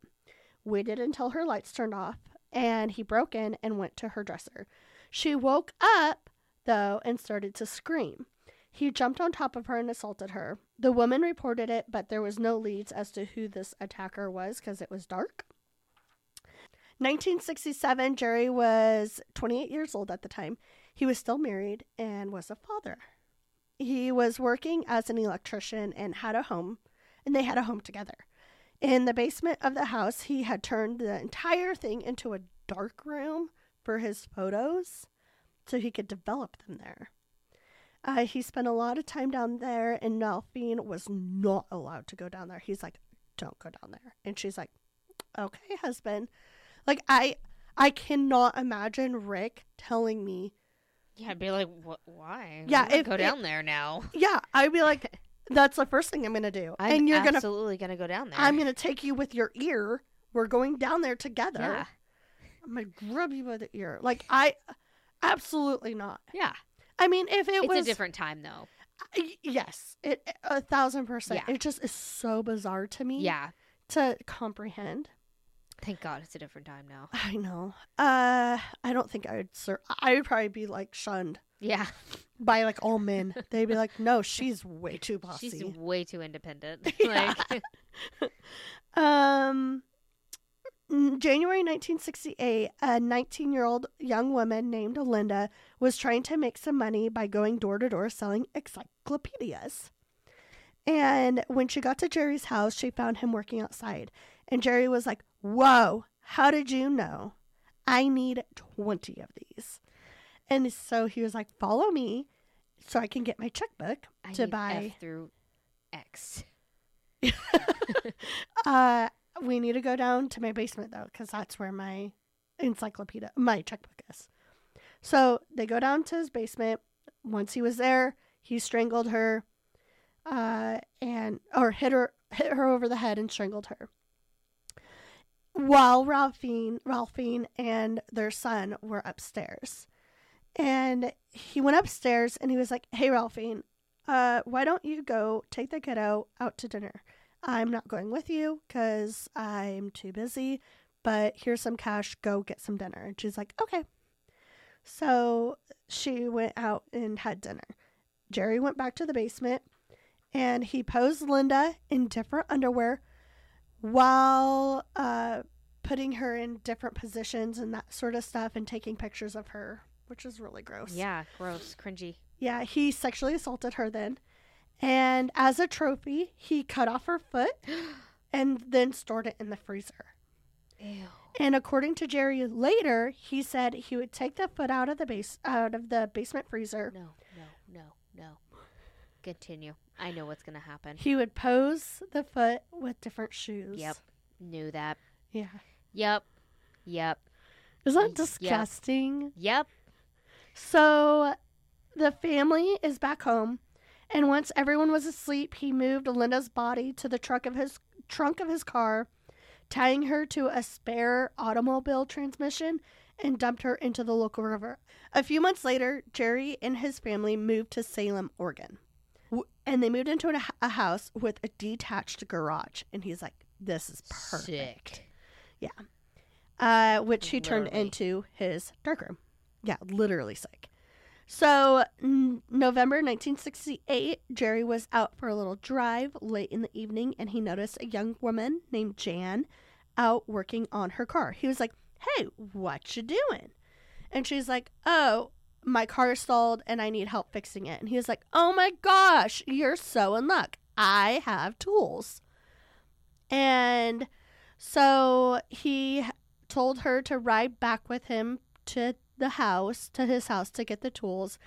S2: waited until her lights turned off, and he broke in and went to her dresser. She woke up, though, and started to scream. He jumped on top of her and assaulted her. The woman reported it, but there was no leads as to who this attacker was because it was dark. 1967, Jerry was 28 years old at the time. He was still married and was a father. He was working as an electrician and had a home, and they had a home together. In the basement of the house, he had turned the entire thing into a dark room for his photos so he could develop them there. Uh, he spent a lot of time down there, and Delphine was not allowed to go down there. He's like, "Don't go down there," and she's like, "Okay, husband." Like I, I cannot imagine Rick telling me,
S1: Yeah, I'd be like, what? Why?
S2: Yeah, if-
S1: go
S2: if-
S1: down there now.
S2: "Yeah," I'd be like, "That's the first thing I'm gonna do,"
S1: I'm
S2: and you're gonna,
S1: absolutely gonna go down there.
S2: I'm gonna take you with your ear. We're going down there together.
S1: yeah,
S2: I'm gonna grab you by the ear. Like I, absolutely not.
S1: yeah.
S2: I mean, if it
S1: It's
S2: was
S1: a different time though.
S2: Yes, it a thousand percent.
S1: Yeah.
S2: It just is so bizarre to me.
S1: Yeah.
S2: To comprehend.
S1: Thank God it's a different time now.
S2: I know. Uh, I don't think I would. Sir, I would probably be like shunned
S1: Yeah,
S2: by like all men. They'd be like, "No, she's way too bossy."
S1: she's way too independent.
S2: Yeah.
S1: like,
S2: Um, January 1968, a 19 year old young woman named Linda was trying to make some money by going door to door selling encyclopedias. And when she got to Jerry's house, she found him working outside. And Jerry was like, Whoa, how did you know? I need 20 of these. And so he was like, Follow me so I can get my checkbook
S1: I
S2: to
S1: need
S2: buy
S1: F through X.
S2: uh, we need to go down to my basement though, because that's where my encyclopedia, my checkbook is. So they go down to his basement. Once he was there, he strangled her, uh, and or hit her, hit her over the head and strangled her. While Ralphine, Ralphine and their son were upstairs, and he went upstairs and he was like, "Hey, Ralphine, uh, why don't you go take the kiddo out to dinner?" I'm not going with you because I'm too busy, but here's some cash. Go get some dinner. And she's like, okay. So she went out and had dinner. Jerry went back to the basement and he posed Linda in different underwear while uh, putting her in different positions and that sort of stuff and taking pictures of her, which is really gross.
S1: Yeah, gross, cringy.
S2: Yeah, he sexually assaulted her then. And as a trophy, he cut off her foot and then stored it in the freezer.
S1: Ew.
S2: And according to Jerry later, he said he would take the foot out of the base out of the basement freezer.
S1: No, no, no, no. Continue. I know what's gonna happen.
S2: He would pose the foot with different shoes.
S1: Yep. Knew that.
S2: Yeah.
S1: Yep. Yep.
S2: Is that
S1: Yep.
S2: disgusting?
S1: Yep.
S2: So the family is back home, and once everyone was asleep, he moved Linda's body to the trunk of his trunk of his car, tying her to a spare automobile transmission and dumped her into the local river. A few months later, Jerry and his family moved to Salem, Oregon. And they moved into a, a house with a detached garage. And he's like, this is perfect
S1: Sick.
S2: uh, which he turned into his darkroom. Yeah, literally sick. So, n- November 1968, Jerry was out for a little drive late in the evening and he noticed a young woman named Jan out working on her car. He was like, Hey, what you doing? And she's like, Oh, my car stalled and I need help fixing it. And he was like, Oh my gosh, you're so in luck. I have tools. And so he told her to ride back with him to the house to his house to get the tools.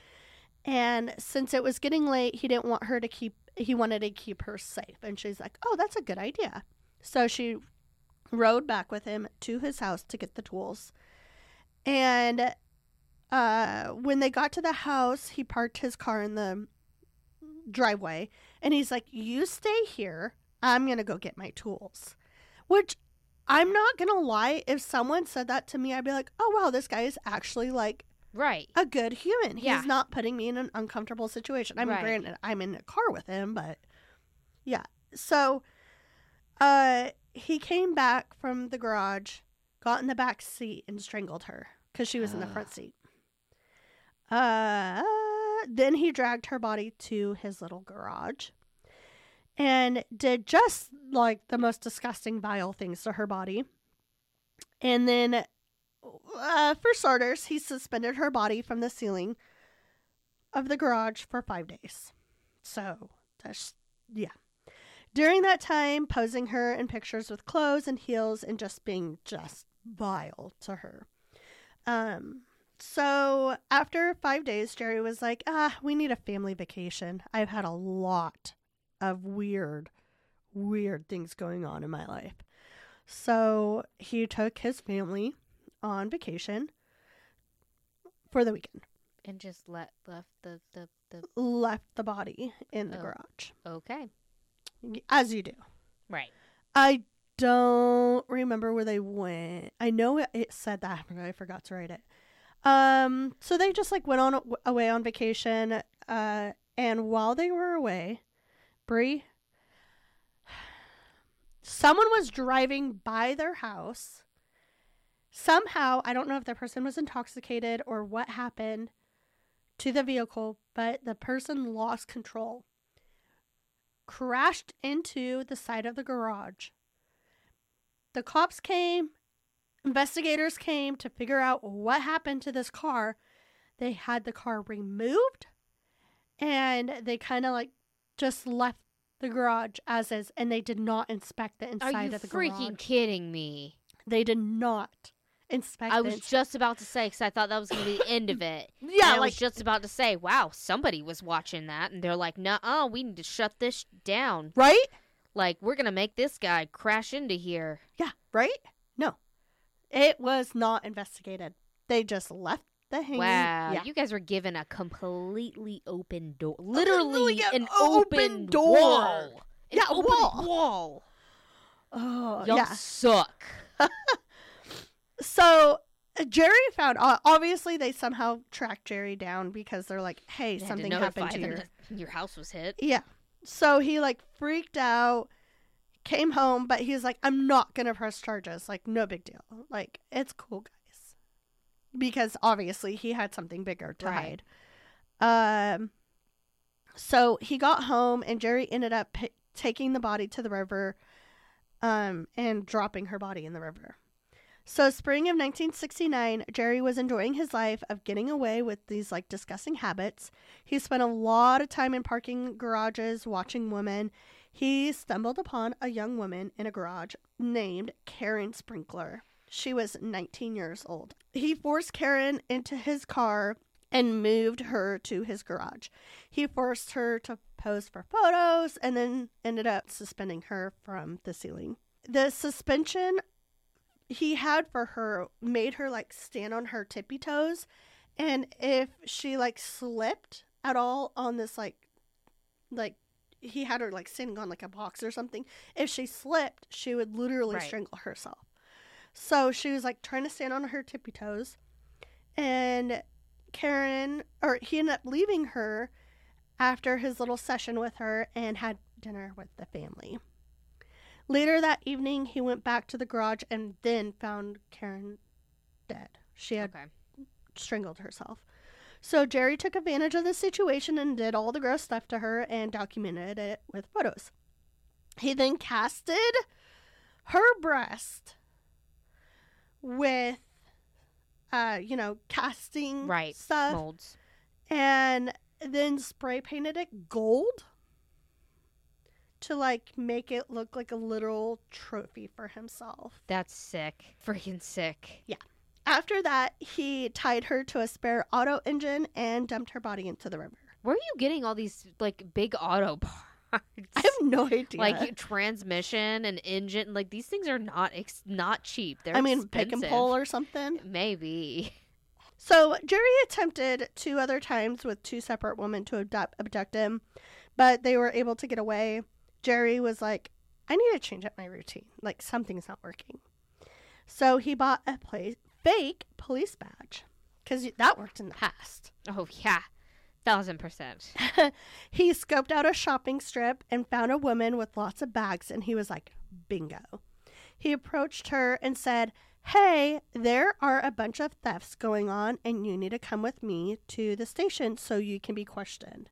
S2: And since it was getting late, he didn't want her to keep he wanted to keep her safe. And she's like, "Oh, that's a good idea." So she rode back with him to his house to get the tools. And uh when they got to the house, he parked his car in the driveway and he's like, "You stay here. I'm going to go get my tools." Which I'm not going to lie, if someone said that to me, I'd be like, "Oh wow, this guy is actually like
S1: Right.
S2: a good human.
S1: Yeah.
S2: He's not putting me in an uncomfortable situation. I mean,
S1: Right.
S2: granted, I'm in a car with him, but yeah. So, uh, he came back from the garage, got in the back seat, and strangled her because she was in the front seat. Uh, then he dragged her body to his little garage and did just like the most disgusting, vile things to her body. And then uh, for starters, he suspended her body from the ceiling of the garage for five days. So, that's, yeah. During that time, posing her in pictures with clothes and heels and just being just vile to her. Um, so after five days, Jerry was like, ah, we need a family vacation. I've had a lot of weird, weird things going on in my life. So he took his family on vacation for the weekend.
S1: And just let left the the the
S2: Left the body in the
S1: Oh.
S2: garage,
S1: okay.
S2: as you do.
S1: Right.
S2: I don't remember where they went. I know it, it said that, but I forgot to write it. Um, so they just like went on away on vacation. Uh, and while they were away, Brie, someone was driving by their house. Somehow, I don't know if the person was intoxicated or what happened to the vehicle, but the person lost control, crashed into the side of the garage. The cops came, investigators came to figure out what happened to this car. They had the car removed and they kind of like just left the garage as is and they did not inspect the
S1: Are
S2: inside
S1: you
S2: of the
S1: freaking
S2: garage.
S1: kidding me?
S2: They did not inspect
S1: I was just about to say because I thought that was gonna be the end of it.
S2: Yeah,
S1: I
S2: like
S1: was just about to say, wow, somebody was watching that, and they're like, "Nah, we need to shut this down.
S2: right?
S1: Like, we're gonna make this guy crash into here."
S2: Yeah, right? No. It was not investigated. They just left the hanging.
S1: Wow,
S2: Yeah.
S1: you guys were given a completely open door,
S2: literally
S1: literally
S2: an open
S1: open,
S2: door.
S1: wall. An
S2: Yeah,
S1: open
S2: wall.
S1: wall.
S2: Oh,
S1: Y'all
S2: yeah.
S1: suck.
S2: So Jerry found obviously they somehow tracked Jerry down because they're like, "Hey,
S1: They
S2: something happened to your
S1: your house was hit.
S2: yeah." So he like freaked out, came home, but he's like, "I'm not gonna press charges. Like, no big deal. Like, it's cool, guys." Because obviously he had something bigger to
S1: Right.
S2: hide. Um. So he got home, and Jerry ended up pi taking the body to the river, um, and dropping her body in the river. So, spring of 1969, Jerry was enjoying his life of getting away with these like disgusting habits. He spent a lot of time in parking garages watching women. He stumbled upon a young woman in a garage named Karen Sprinkler. She was 19 years old. He forced Karen into his car and moved her to his garage. He forced her to pose for photos and then ended up suspending her from the ceiling. The suspension he had for her made her like stand on her tippy toes and if she like slipped at all on this like like he had her like sitting on like a box or something if she slipped she would literally
S1: Right.
S2: strangle herself so she was like trying to stand on her tippy toes and karen or he ended up leaving her after his little session with her and had dinner with the family Later that evening, he went back to the garage and then found Karen dead. She had
S1: Okay.
S2: strangled herself. So Jerry took advantage of the situation and did all the gross stuff to her and documented it with photos. He then casted her breast with, uh, you know, casting
S1: Right.
S2: stuff
S1: Molds.
S2: and then spray painted it gold to like make it look like a literal trophy for himself.
S1: That's sick. Freaking sick.
S2: After that, he tied her to a spare auto engine and dumped her body into the river.
S1: Where are you getting all these like big auto parts?
S2: I have no idea.
S1: like transmission and engine. Like these things are not ex- not cheap. They're
S2: I mean, pick and
S1: expensive.
S2: pull or something.
S1: Maybe.
S2: So Jerry attempted two other times with two separate women to abduct, abduct him, but they were able to get away. Jerry was like, "I need to change up my routine. Like something's not working." So he bought a pla- fake police badge because that worked in the past.
S1: Oh yeah, thousand percent.
S2: he scoped out a shopping strip and found a woman with lots of bags, and he was like, bingo. He approached her and said, Hey, there are a bunch of thefts going on, and you need to come with me to the station so you can be questioned.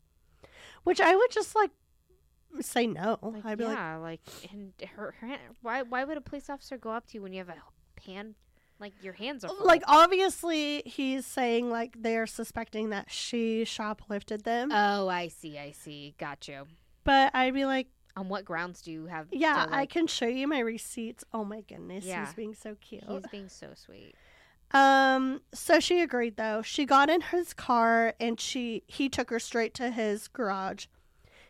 S2: Which I would just like say no.
S1: Like,
S2: I'd be
S1: yeah, like, and her, her why why would a police officer go up to you when you have a hand like your hands are full?
S2: like obviously he's saying like they're suspecting that she shoplifted them,
S1: oh, I see, I see, got you.
S2: but I'd be like,
S1: On what grounds do you have?
S2: yeah,
S1: to,
S2: I can show you my receipts. Oh my goodness,
S1: Yeah.
S2: he's being so cute.
S1: He's being so sweet.
S2: Um, so she agreed though. She got in his car and she he took her straight to his garage.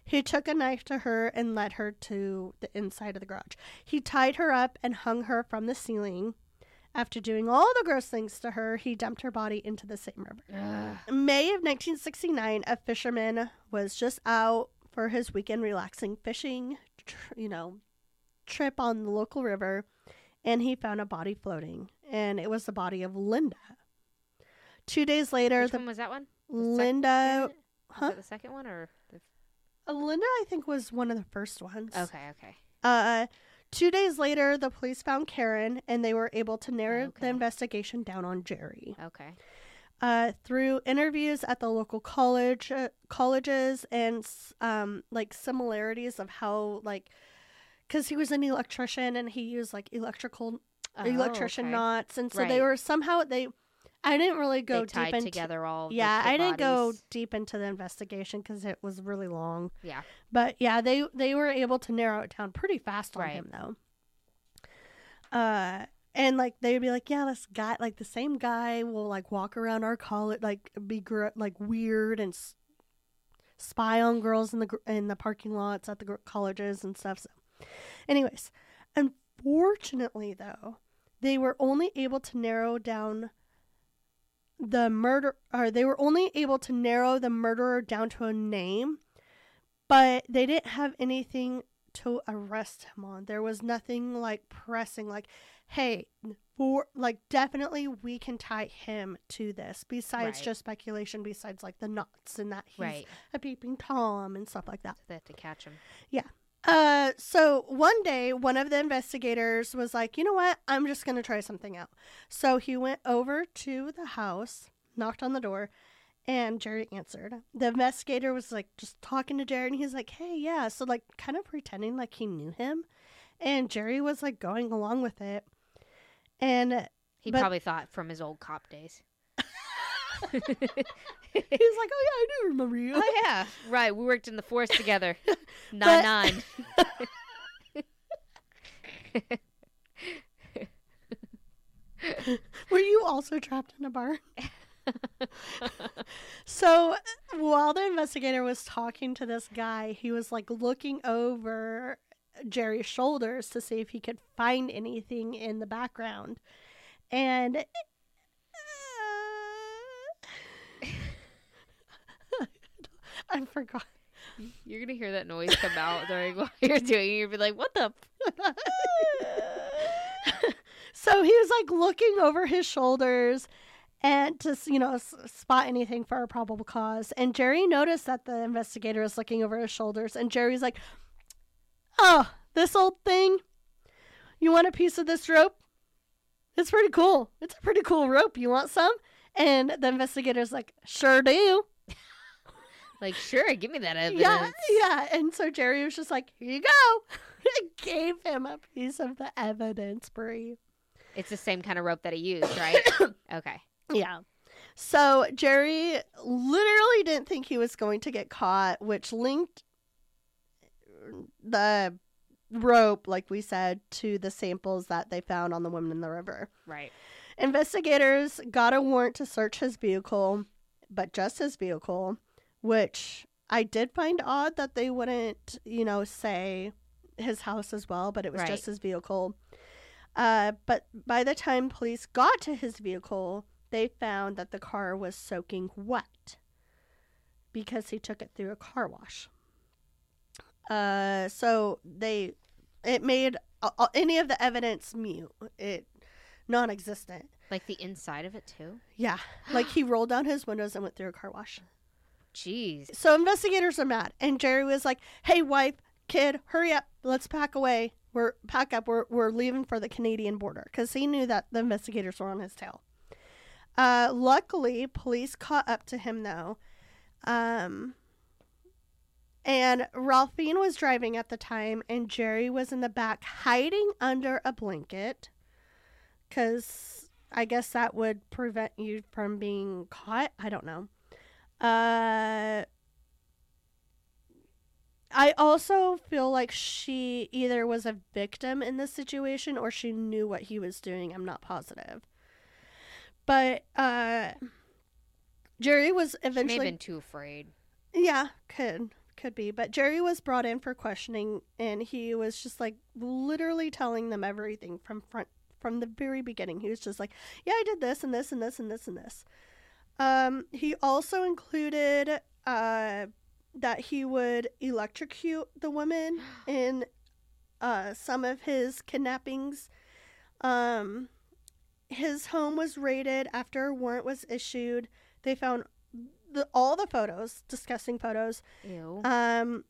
S2: He took a knife to her and led her to the inside of the garage. He tied her up and hung her from the ceiling. After doing all the gross things to her, he dumped her body into the same river.
S1: Ugh.
S2: May of 1969, a fisherman was just out for his weekend relaxing fishing, tr- you know, trip on the local river, and he found a body floating, and it was the body of Linda. Two days later,
S1: Which
S2: the
S1: one was that one?
S2: Linda,
S1: Was
S2: huh?
S1: it the second one or? The...
S2: Uh, Linda, I think was one of the first ones.
S1: Okay, okay.
S2: Uh, two days later, the police found Karen, and they were able to narrow
S1: Okay.
S2: the investigation down on Jerry.
S1: Okay.
S2: uh, through interviews at the local college uh, colleges and um, like similarities of how like because he was an electrician and he used like electrical
S1: Oh,
S2: electrician
S1: okay.
S2: knots and so they were somehow they I didn't really go
S1: They tied
S2: deep into
S1: together all.
S2: yeah
S1: the
S2: I didn't go deep into the investigation because it was really long
S1: Yeah.
S2: but yeah they they were able to narrow it down pretty fast on
S1: Right.
S2: him though uh and like they'd be like yeah this guy like the same guy will like walk around our college like be gr- like weird and s- spy on girls in the gr- in the parking lots at the gr- colleges and stuff so anyways unfortunately though they were only able to narrow down the murder or they were only able to narrow the murderer down to a name but they didn't have anything to arrest him on there was nothing like pressing like hey for like definitely we can tie him to this besides
S1: Right.
S2: just speculation besides like the knots and that he's
S1: Right.
S2: a peeping tom and stuff like that
S1: So they have to catch him.
S2: Uh, so one day, one of the investigators was like, you know what? I'm just going to try something out. So he went over to the house, knocked on the door, and Jerry answered. The investigator was like just talking to Jerry, and he's like, hey, yeah. So, like, kind of pretending like he knew him. And Jerry was like going along with it. And
S1: He
S2: But-
S1: probably thought from his old cop days.
S2: he's like, oh, yeah, I do remember you.
S1: oh yeah, right. We worked in the forest together. Nine nine.
S2: Were you also trapped in a barn? so while the investigator was talking to this guy, he was like looking over Jerry's shoulders to see if he could find anything in the background. And I forgot.
S1: You're gonna hear that noise come out during what you're doing. You'll be like, "What the?" F-?
S2: so he was like looking over his shoulders and to you know s- spot anything for a probable cause and jerry noticed that the investigator was looking over his shoulders and jerry's like oh this old thing you want a piece of this rope it's pretty cool it's a pretty cool rope you want some and the investigator's like sure do
S1: Like, sure, give me that evidence.
S2: yeah yeah and so jerry was just like here you go gave him a piece of the evidence brie
S1: It's the same kind of rope that he used, right? okay.
S2: Yeah. So Jerry literally didn't think he was going to get caught, which linked the rope, like we said, to the samples that they found on the woman in the river.
S1: Right.
S2: Investigators got a warrant to search his vehicle, but just his vehicle, which I did find odd that they wouldn't, you know, say his house as well, but it was
S1: Right.
S2: just his vehicle. Uh, but by the time police got to his vehicle, they found that the car was soaking wet because he took it through a car wash. Uh, so they, it made uh, any of the evidence mute. It non-existent.
S1: Like the inside of it too.
S2: Yeah, like he rolled down his windows and went through a car wash.
S1: Jeez.
S2: So investigators are mad, and Jerry was like, "Hey, wife, kid, hurry up, let's pack away. We're pack up. We're we're leaving for the Canadian border because he knew that the investigators were on his tail." Uh, luckily, police caught up to him though, um, and Ralphine was driving at the time, and Jerry was in the back hiding under a blanket, because I guess that would prevent you from being caught. I don't know. Uh, I also feel like she either was a victim in this situation or she knew what he was doing. I'm not positive. But uh, Jerry was
S1: She may have
S2: eventually
S1: been too afraid.
S2: yeah, could could be. But Jerry was brought in for questioning, and he was just like literally telling them everything from front from the very beginning. He was just like, "Yeah, I did this and this and this and this and this." Um, he also included uh that he would electrocute the woman in uh some of his kidnappings. Um, his home was raided after a warrant was issued. They found the, all the photos, disgusting photos.
S1: Ew.
S2: Um,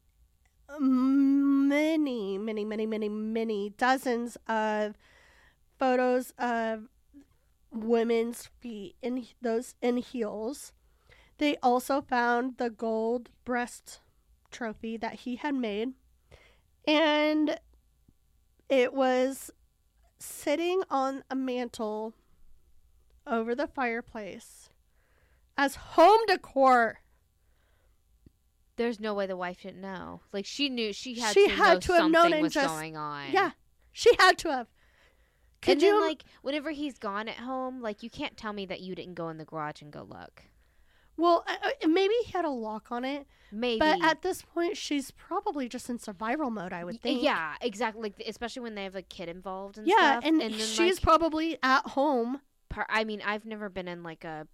S2: many, many, many, many, many dozens of photos of women's feet in those in heels. They also found the gold breast trophy that he had made, and it was sitting on a mantle over the fireplace as home decor.
S1: There's no way the wife didn't know. Like she knew she had
S2: She
S1: to
S2: had to have known and
S1: was
S2: just-
S1: going on.
S2: Yeah, she had to have. Could
S1: and
S2: you?
S1: then like whenever he's gone at home, like you can't tell me that you didn't go in the garage and go look.
S2: well, uh, maybe he had a lock on it,
S1: Maybe.
S2: but at this point, she's probably just in survival mode. I would think.
S1: Yeah, exactly. Like especially when they have a kid involved and
S2: Yeah,
S1: stuff.
S2: and,
S1: then,
S2: she's
S1: like,
S2: probably at home.
S1: par- I mean, I've never been in like a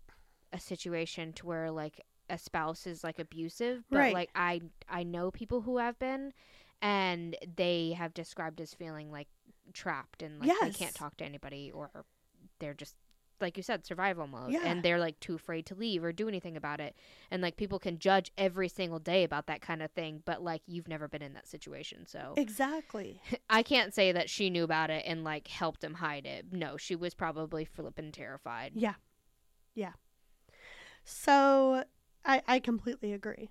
S1: a situation to where like a spouse is like abusive, but
S2: Right.
S1: like I I know people who have been and they have described as feeling like trapped and like they can't talk to anybody or they're just like you said survival mode
S2: Yeah.
S1: and they're like too afraid to leave or do anything about it and like people can judge every single day about that kind of thing but like you've never been in that situation so
S2: Exactly.
S1: I can't say that she knew about it and like helped him hide it. No, she was probably flipping terrified.
S2: Yeah. Yeah. So I, I completely agree.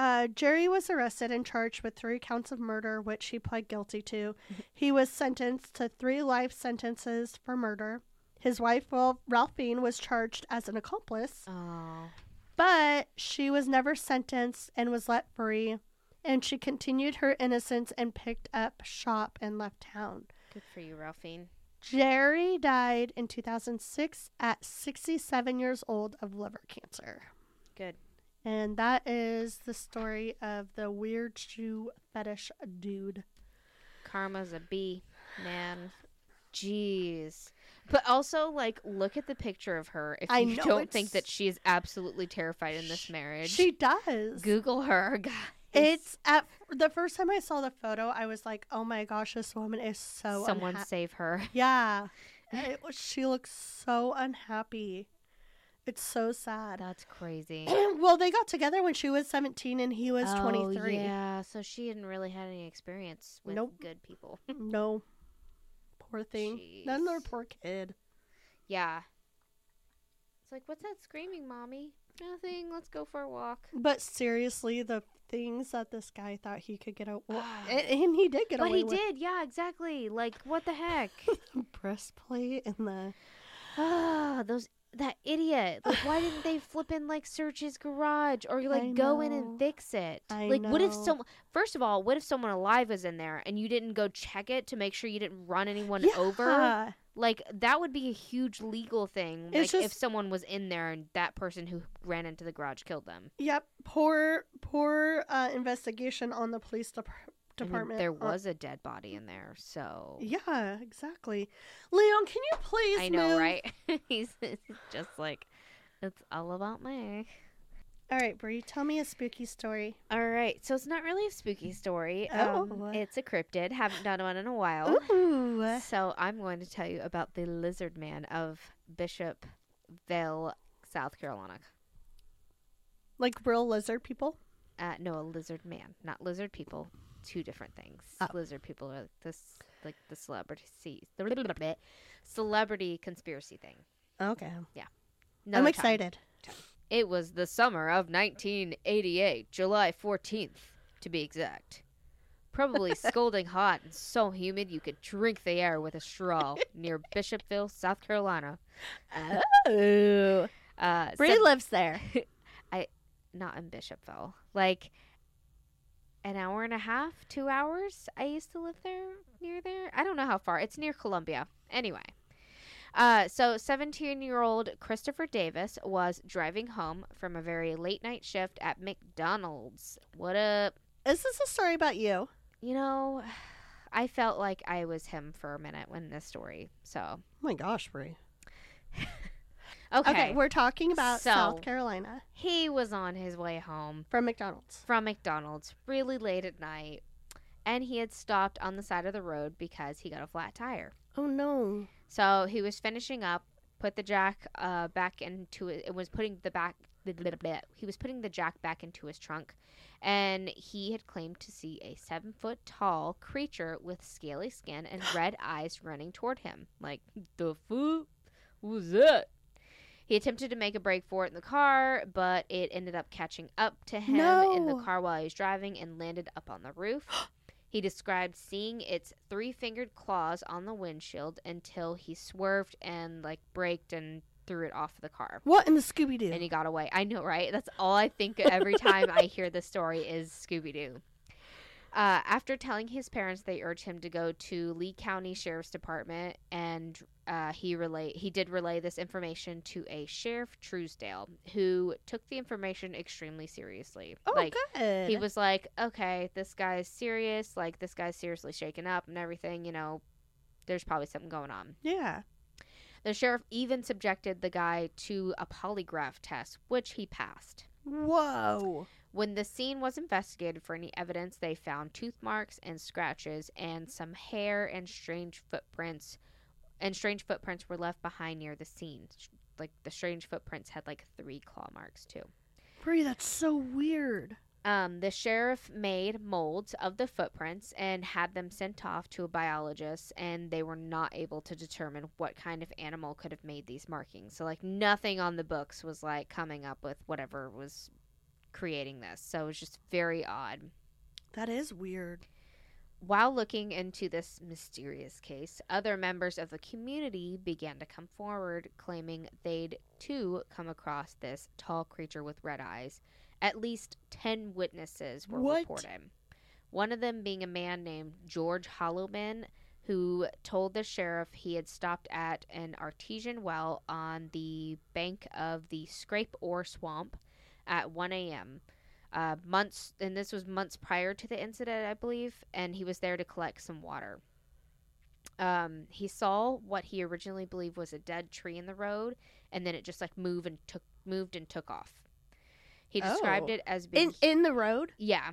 S2: Uh, Jerry was arrested and charged with three counts of murder, which he pled guilty to. he was sentenced to three life sentences for murder. His wife, Ralph- Ralphine, was charged as an accomplice,
S1: Oh,
S2: but she was never sentenced and was let free. And she continued her innocence and picked up shop and left town.
S1: good for you, Ralphine.
S2: Jerry died in 2006 at 67 years old of liver cancer.
S1: Good.
S2: And that is the story of the weird shoe fetish dude.
S1: Karma's a B, man. Jeez. But also, like, look at the picture of her. If
S2: I
S1: you
S2: know,
S1: don't think that she is absolutely terrified in this marriage,
S2: She does.
S1: Google her, guys.
S2: It's at the first time I saw the photo, I was like, "Oh my gosh, this woman is so
S1: someone
S2: unha-
S1: save her.
S2: Yeah, it she looks so unhappy. It's so sad.
S1: That's crazy.
S2: well, they got together when she was 17 and he was
S1: oh,
S2: 23.
S1: Yeah, so she didn't really have any experience with
S2: Nope.
S1: good people.
S2: No, poor thing. Another
S1: Jeez.
S2: poor kid.
S1: Yeah. It's like, what's that screaming, mommy? Nothing. Let's go for a walk.
S2: But seriously, the things that this guy thought he could get away, and, and he did get
S1: But
S2: away But
S1: he
S2: with
S1: did, yeah, exactly. Like, what the heck?
S2: breastplate and the
S1: Ah, those that idiot. Like, why didn't they flip in like search his garage or like go in and fix it?
S2: I
S1: like, what if
S2: know.
S1: some? First of all, what if someone alive was in there and you didn't go check it to make sure you didn't run anyone over? Like that would be a huge legal thing.
S2: It's
S1: like if someone was in there and that person who ran into the garage killed them.
S2: Yep. Poor, poor uh, investigation on the police dep-
S1: And then
S2: department.
S1: there was a dead body in there, so
S2: Yeah, exactly. Leon, can you please?
S1: I know,
S2: move?
S1: right? He's just like it's all about me.
S2: All right, Brie, tell me a spooky story.
S1: All right, so it's not really a spooky story.
S2: Oh.
S1: Um, it's a cryptid. Haven't done one in a while.
S2: Ooh.
S1: So I'm going to tell you about the lizard man of Bishopville, South Carolina.
S2: Like real lizard people?
S1: Uh, no, a lizard man, not lizard people. Two different things.
S2: Oh.
S1: Lizard people are like this like the celebrity the little bit celebrity conspiracy thing.
S2: Okay.
S1: Another
S2: I'm
S1: time.
S2: excited.
S1: It was the summer of 1988, July 14th, to be exact. Probably scalding hot and so humid you could drink the air with a straw near Bishopville, South Carolina.
S2: Oh.
S1: Uh,
S2: Brie
S1: sev-
S2: lives there.
S1: I not in Bishopville. Like an hour and a half, two hours. I used to live there, near there. I don't know how far. It's near Columbia. Anyway. Uh, so 17 year old Christopher Davis was driving home from a very late night shift at McDonald's. What up?
S2: Is this a story about you?
S1: You know, I felt like I was him for a minute when this story. So,
S2: Oh my gosh, Brie.
S1: okay.
S2: Okay, we're talking about
S1: So-
S2: South Carolina
S1: he was on his way home
S2: from McDonald's.
S1: from McDonald's really late at night, and he had stopped on the side of the road because he got a flat tire.
S2: Oh no.
S1: So he was finishing up, put the jack uh, back into it. It was putting the back. He was putting the jack back into his trunk, and he had claimed to see a seven foot tall creature with scaly skin and red eyes running toward him. Like the fuck was that? He attempted to make a break for it in the car, but it ended up catching up to him in the car while he was driving and landed up on the roof. He described seeing its three fingered claws on the windshield until he swerved and like braked and threw it off the car.
S2: What in the Scooby Doo?
S1: And he got away. I know, right? That's all I think every time I hear this story is Scooby Doo. Uh, after telling his parents, they urged him to go to Lee County Sheriff's Department, and uh, he relay he did relay this information to a sheriff Truesdale, who took the information extremely seriously.
S2: oh,
S1: like
S2: good.
S1: he was like, okay, this guy's serious. Like, this guy's seriously shaken up and everything. You know, there's probably something going on.
S2: Yeah.
S1: The sheriff even subjected the guy to a polygraph test, which he passed.
S2: Whoa.
S1: When the scene was investigated for any evidence, they found tooth marks and scratches and some hair and strange footprints. And strange footprints were left behind near the scene. Like, the strange footprints had like three claw marks, too.
S2: Brie, that's so weird.
S1: Um, the sheriff made molds of the footprints and had them sent off to a biologist, and they were not able to determine what kind of animal could have made these markings. So, like, nothing on the books was like coming up with whatever was creating this. So, it was just very odd.
S2: That is weird.
S1: While looking into this mysterious case, other members of the community began to come forward claiming they'd too come across this tall creature with red eyes. At least 10 witnesses were
S2: What?
S1: reported. One of them being a man named George Holloman, who told the sheriff he had stopped at an artesian well on the bank of the Scape Ore Swamp at 1 a.m uh, months, and this was months prior to the incident, I believe, and he was there to collect some water. Um, he saw what he originally believed was a dead tree in the road, and then it just like moved and took moved and took off. He described
S2: Oh.
S1: it as being
S2: In in the road?
S1: yeah.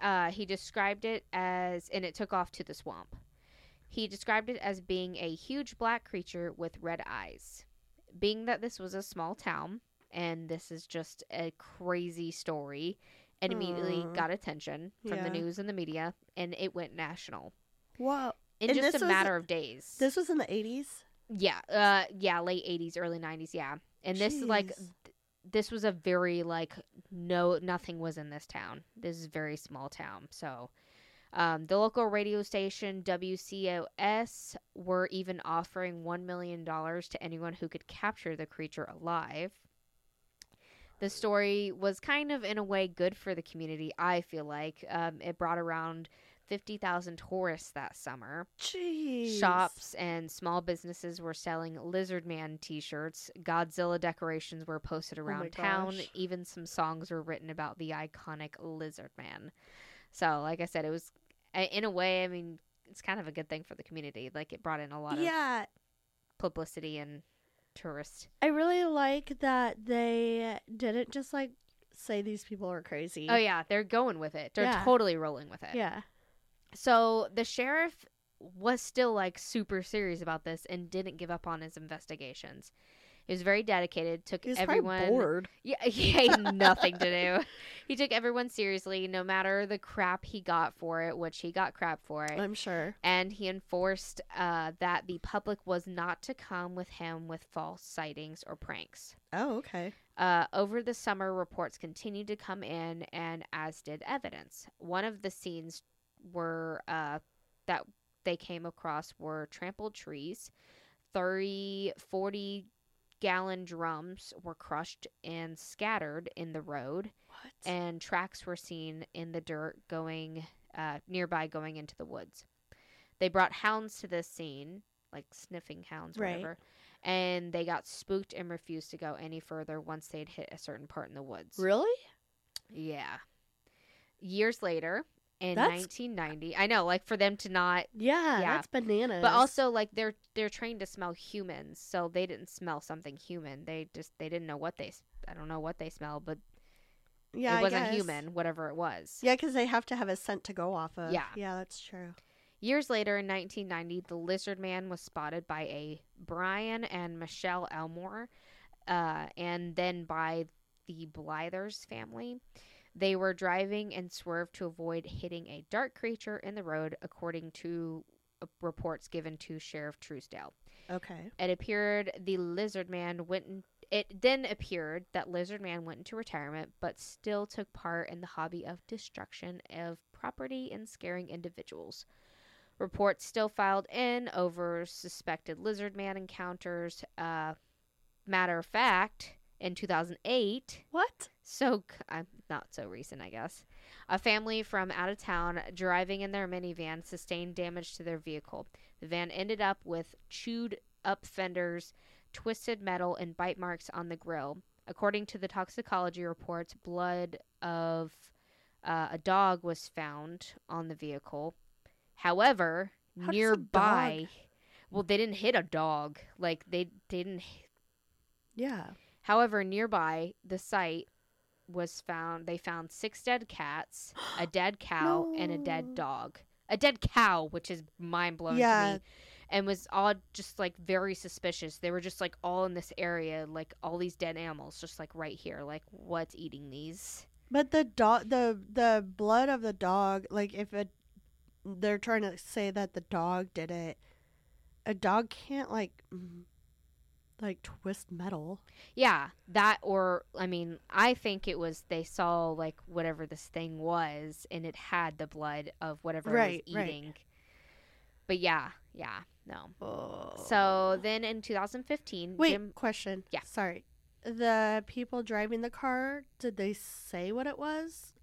S1: Uh, he described it as, and it took off to the swamp. He described it as being a huge black creature with red eyes. Being that this was a small town, and this is just a crazy story, and immediately
S2: Aw.
S1: got attention from
S2: Yeah.
S1: the news and the media, and it went national
S2: Wow.
S1: in
S2: And
S1: just a
S2: was-
S1: matter of days.
S2: This was in the 80s?
S1: yeah, uh, yeah, late '80s, early '90s, yeah. And this like
S2: Jeez.
S1: this was a very like no nothing was in this town this is a very small town so um, the local radio station wcos were even offering $1 million to anyone who could capture the creature alive the story was kind of in a way good for the community i feel like um, it brought around 50,000 tourists that summer.
S2: Jeez.
S1: Shops and small businesses were selling Lizard Man t shirts. Godzilla decorations were posted
S2: Oh
S1: around town.
S2: gosh.
S1: Even some songs were written about the iconic Lizard Man. So, like I said, it was, in a way, I mean, it's kind of a good thing for the community. Like, it brought in a lot of
S2: Yeah,
S1: publicity and tourists.
S2: I really like that they didn't just like say these people are crazy.
S1: Oh, yeah, they're going with it. They're
S2: Yeah.
S1: totally rolling with it.
S2: Yeah.
S1: So the sheriff was still like super serious about this and didn't give up on his investigations. He was very dedicated, took
S2: He was
S1: everyone
S2: bored.
S1: Yeah, he had nothing to do. He took everyone seriously no matter the crap he got for it, which he got crap for it.
S2: I'm sure.
S1: and he enforced uh, that the public was not to come with him with false sightings or pranks.
S2: Oh, okay.
S1: Uh, over the summer, reports continued to come in, and as did evidence. One of the scenes were uh, that they came across were trampled trees, 30, 40 gallon drums were crushed and scattered in the road,
S2: What?
S1: and tracks were seen in the dirt going uh, nearby, going into the woods. They brought hounds to this scene, like sniffing hounds,
S2: Right.
S1: whatever, and they got spooked and refused to go any further once they'd hit a certain part in the woods.
S2: really?
S1: Yeah. Years later, in
S2: That's-
S1: 1990, I know, like for them to not,
S2: Yeah,
S1: Yeah.
S2: that's bananas.
S1: but also like they're they're trained to smell humans, so they didn't smell something human. They just they didn't know what they I don't know what they smelled, but
S2: yeah,
S1: it wasn't human, whatever it was.
S2: Yeah, because they have to have a scent to go off of.
S1: Yeah.
S2: Yeah, that's true.
S1: Years later, in 1990, the lizard man was spotted by a Brian and Michelle Elmore, uh, and then by the Blythers family. They were driving and swerved to avoid hitting a dark creature in the road, according to uh, reports given to Sheriff Truesdale.
S2: Okay.
S1: It appeared the lizard man went. In, it then appeared that lizard man went into retirement, but still took part in the hobby of destruction of property and scaring individuals. Reports still filed in over suspected lizard man encounters. Uh, matter of fact, in 2008,
S2: What?
S1: So uh, not so recent, I guess. A family from out of town driving in their minivan sustained damage to their vehicle. The van ended up with chewed up fenders, twisted metal, and bite marks on the grill. According to the toxicology reports, blood of uh, a dog was found on the vehicle. However,
S2: How
S1: nearby, well, they didn't hit a dog. Like they, they didn't
S2: Yeah.
S1: However, nearby the site was found they found six dead cats, a dead cow, and a dead dog. A dead cow, which is mind blowing to me. And was all just like very suspicious. They were just like all in this area, like all these dead animals, just like right here. Like what's eating these?
S2: But the dog, the the blood of the dog, like if it, they're trying to say that the dog did it. A dog can't like, mm, like twist metal.
S1: Yeah, that or I mean, I think it was they saw like whatever this thing was, and it had the blood of whatever
S2: Right,
S1: it was
S2: right.
S1: eating. But yeah, yeah, no.
S2: Oh.
S1: So then in 2015,
S2: wait,
S1: Jim.
S2: question.
S1: Yeah.
S2: Sorry. The people driving the car, did they say what it was?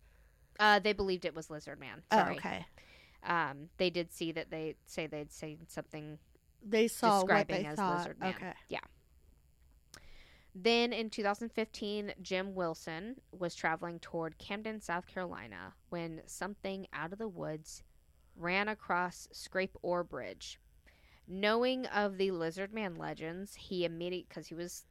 S1: Uh, they believed it was Lizard Man. Sorry.
S2: Oh, okay.
S1: Um, they did see that they say they'd seen something.
S2: They saw what
S1: Describing
S2: they
S1: as
S2: thought.
S1: lizard man.
S2: Okay.
S1: Then in 2015, Jim Wilson was traveling toward Camden, South Carolina, when something out of the woods ran across Scape Ore Bridge. Knowing of the Lizard Man legends, he immediately, because he was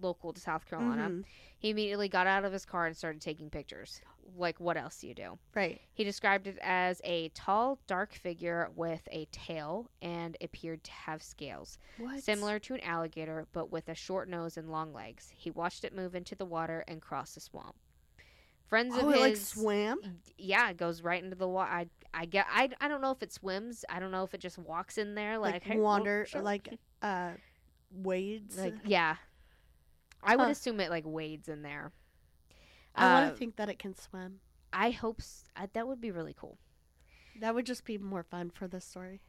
S1: local to South Carolina,
S2: Mhm.
S1: he immediately got out of his car and started taking pictures. Like, what else do you do?
S2: Right.
S1: He described it as a tall, dark figure with a tail and appeared to have scales,
S2: What?
S1: similar to an alligator but with a short nose and long legs. He watched it move into the water and cross the swamp. Friends
S2: Oh,
S1: of
S2: it like
S1: his,
S2: swam.
S1: yeah, it goes right into the water. I, I get, I, I don't know if it swims. I don't know if it just walks in there like,
S2: Like,
S1: hey, oh,
S2: wander,
S1: sure.
S2: like uh, wades.
S1: like yeah. I would assume it like wades in there.
S2: I want to think that it can swim.
S1: I hope s- that would be really cool,
S2: That would just be more fun for the story.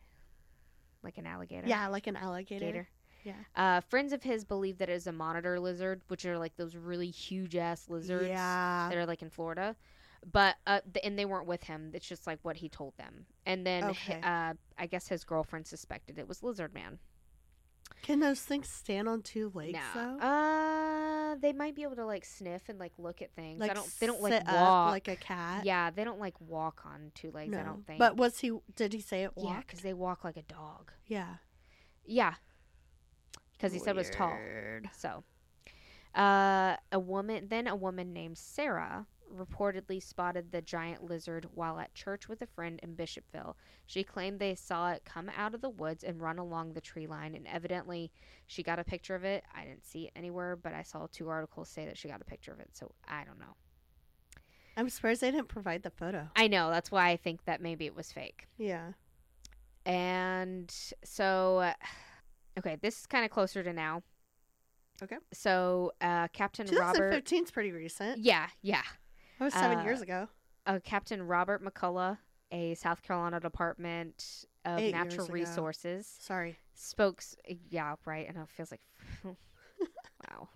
S1: like an alligator.
S2: Yeah, like an alligator.
S1: Gator.
S2: Yeah.
S1: Uh, friends of his believe that it is a monitor lizard, which are like those really huge ass lizards
S2: Yeah.
S1: that are like in Florida. but uh, th- and they weren't with him. It's just like what he told them. And then, hi- uh, I guess his girlfriend suspected it was Lizard Man.
S2: Can those things stand on two legs
S1: No.
S2: though?
S1: Uh, they might be able to like sniff and like look at things. I don't. They don't like walk.
S2: up like a cat.
S1: yeah, they don't like walk on two legs. I don't think.
S2: But was he? Did he say it
S1: yeah, because they walk like a dog.
S2: Yeah.
S1: Yeah, because he said it was tall. So, uh, a woman, then a woman named Sarah reportedly spotted the giant lizard while at church with a friend in Bishopville. She claimed they saw it come out of the woods and run along the tree line, and evidently she got a picture of it. I didn't see it anywhere, but I saw two articles say that she got a picture of it, so I don't know.
S2: I'm surprised they didn't provide the photo.
S1: I know, that's why I think that maybe it was fake.
S2: Yeah.
S1: And so, okay, this is kind of closer to now.
S2: Okay.
S1: So, uh, Captain Robert.
S2: 2015 is pretty recent.
S1: Yeah, yeah.
S2: That was seven
S1: Uh,
S2: years ago.
S1: uh, Captain Robert McCullough, a South Carolina Department of
S2: Eight
S1: Natural. Resources
S2: Sorry.
S1: spokes. Yeah, right. Know it feels like wow.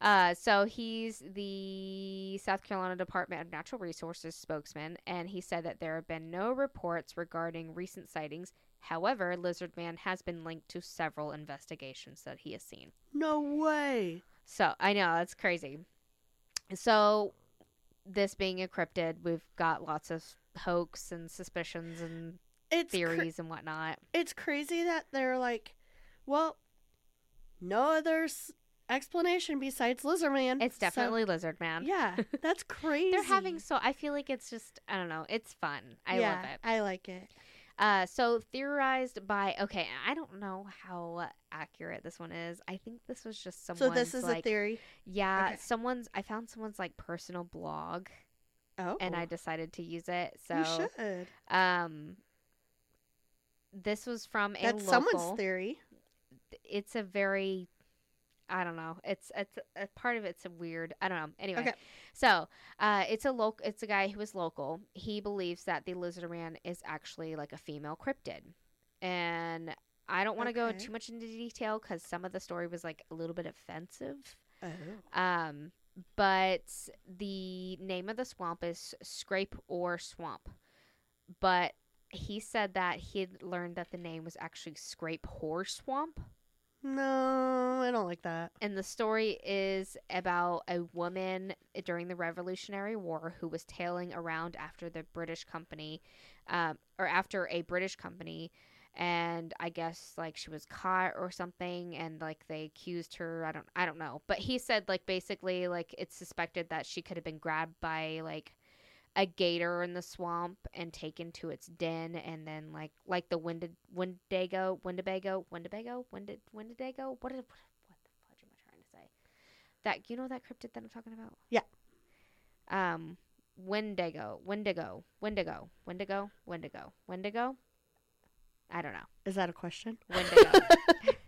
S1: Uh, so he's the South Carolina Department of Natural Resources spokesman, and he said that there have been no reports regarding recent sightings. However, Lizard Man has been linked to several investigations that he has seen.
S2: No way.
S1: So I know that's crazy. So this being a cryptid, we've got lots of hoax and suspicions and
S2: It's
S1: theories and whatnot.
S2: it's crazy that they're like, well, no other s- explanation besides Lizard Man.
S1: It's
S2: So-
S1: definitely lizard man.
S2: yeah, that's crazy.
S1: They're having so I feel like it's just I don't know, it's fun. I
S2: yeah,
S1: love it.
S2: I like it.
S1: Uh so theorized by okay, I don't know how accurate this one is. I think this was just
S2: So this is
S1: like
S2: a theory.
S1: yeah,
S2: Okay.
S1: someone's I found someone's like personal blog
S2: Oh,
S1: and I decided to use it.
S2: you
S1: So
S2: should.
S1: um this was from a
S2: That's
S1: local
S2: someone's theory.
S1: it's a very I don't know. It's it's a part of it's a weird. I don't know. Anyway,
S2: Okay.
S1: so uh, it's a local. It's a guy who is local. He believes that the lizard man is actually like a female cryptid, and I don't want to go too much into detail because some of the story was like a little bit offensive.
S2: Oh.
S1: Um, but the name of the swamp is Scape Ore Swamp, but he said that he had learned that the name was actually Scrape Horse Swamp.
S2: No, I don't like that.
S1: And the story is about a woman during the Revolutionary War who was tailing around after the British company, um, or after a British company, and I guess like she was caught or something, and like they accused her. I don't, I don't know. But he said like basically like it's suspected that she could have been grabbed by like a gator in the swamp and taken to its den and then like like the Wendig- Wendigo Wendigo Wendigo Wendig- Wendigo what is what did, what the fudge am I trying to say? That you know that cryptid that I'm talking about?
S2: Yeah.
S1: um Wendigo Wendigo Wendigo Wendigo Wendigo Wendigo I don't know.
S2: Is that a question?
S1: Wendigo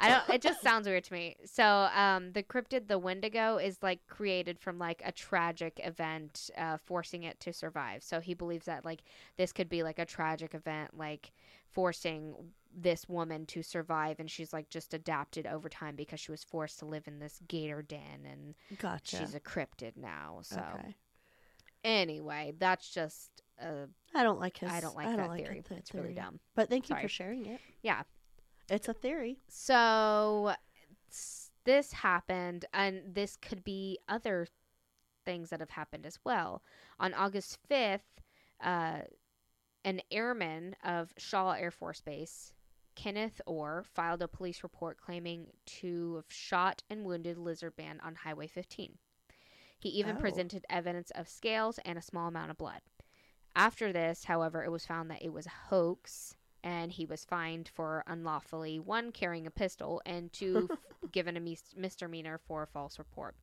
S1: I don't. It just sounds weird to me. So, um, the cryptid, the Wendigo, is like created from like a tragic event, uh, forcing it to survive. So he believes that like this could be like a tragic event, like forcing this woman to survive, and she's like just adapted over time because she was forced to live in this gator den, and
S2: Gotcha.
S1: she's a cryptid now. So
S2: Okay.
S1: anyway, that's just. Uh,
S2: I don't like his.
S1: I don't like
S2: I
S1: that
S2: don't like
S1: theory.
S2: the
S1: it's really dumb.
S2: But thank you
S1: Sorry.
S2: for sharing it.
S1: Yeah.
S2: It's a theory.
S1: So this happened, and this could be other things that have happened as well. On August 5th, uh, an airman of Shaw Air Force Base, Kenneth Orr, filed a police report claiming to have shot and wounded Lizard Man on Highway 15. He even
S2: Oh.
S1: presented evidence of scales and a small amount of blood. After this, however, it was found that it was a hoax and he was fined for unlawfully one carrying a pistol and two f- given a mis- misdemeanor for a false report.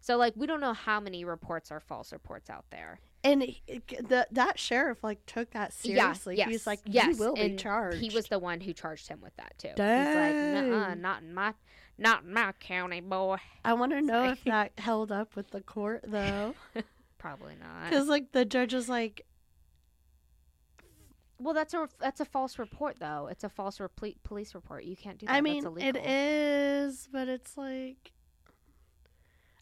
S1: So like we don't know how many reports are false reports out there.
S2: And the that sheriff like took that seriously.
S1: Yeah, yes,
S2: He's like,
S1: yes,
S2: you will be charged.
S1: He was the one who charged him with that too. He's like, not in my not in my county, boy.
S2: I want to know if that held up with the court though,
S1: Probably not.
S2: because like the judge is like,
S1: Well, that's a that's a false report though. It's a false repli- police report. You can't do that.
S2: I mean, it is, but it's like,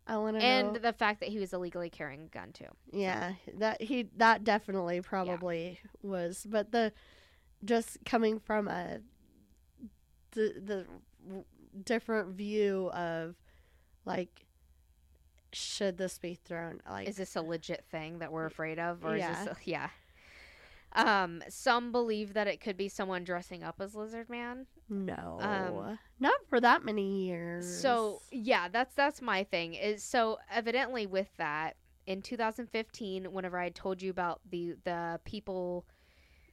S2: I want to know
S1: and
S2: know.
S1: the fact that he was illegally carrying a gun too.
S2: Yeah, that he that definitely probably was, but the just coming from a the the different view of like should this be thrown like
S1: Is this a legit thing that we're afraid of, or
S2: Yeah.
S1: is this? A, yeah. Um, some believe that it could be someone dressing up as Lizard Man.
S2: no
S1: um,
S2: not for that many years
S1: So yeah, that's that's my thing. Is so evidently with that in 2015, whenever I told you about the the people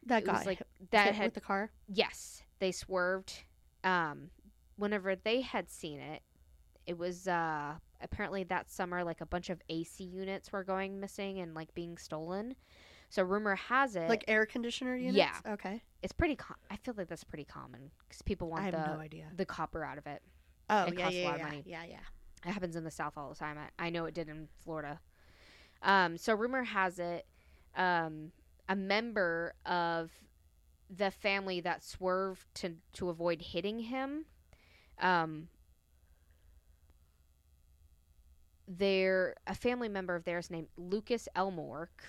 S2: that got
S1: like that
S2: hit
S1: had
S2: with the car
S1: yes they swerved. Um, whenever they had seen it, it was uh apparently that summer like a bunch of AC units were going missing and like being stolen. So rumor has it
S2: like air conditioner units
S1: yeah.
S2: okay
S1: it's pretty. Com- I feel like that's pretty common because people want
S2: I have
S1: the
S2: no idea
S1: the copper out of it.
S2: oh
S1: it
S2: yeah
S1: costs a
S2: yeah
S1: lot of
S2: yeah,
S1: money.
S2: yeah yeah
S1: It happens in the South all the time. I, I know it did in Florida. Um, so rumor has it, um, a member of the family that swerved to to avoid hitting him, um, there a family member of theirs named Lucas Elmore. c-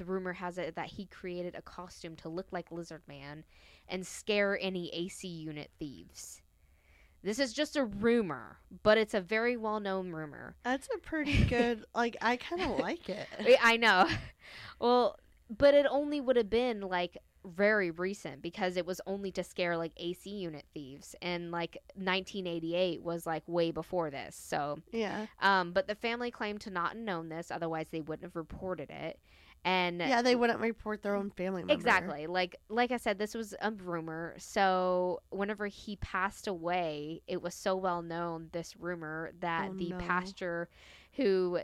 S1: The rumor has it that he created a costume to look like Lizard Man and scare any AC unit thieves. This is just a rumor, but it's a very well known rumor.
S2: that's a pretty good like i kind of like it
S1: I- I know. Well, but it only would have been like very recent because it was only to scare like AC unit thieves and like 1988 was like way before this. So,
S2: yeah
S1: um but the family claimed to not have known this otherwise they wouldn't have reported it. And
S2: yeah they wouldn't report their own family member
S1: Exactly. Like like I said, this was a rumor. So whenever he passed away, it was so well known this rumor that
S2: Oh,
S1: the
S2: no.
S1: pastor who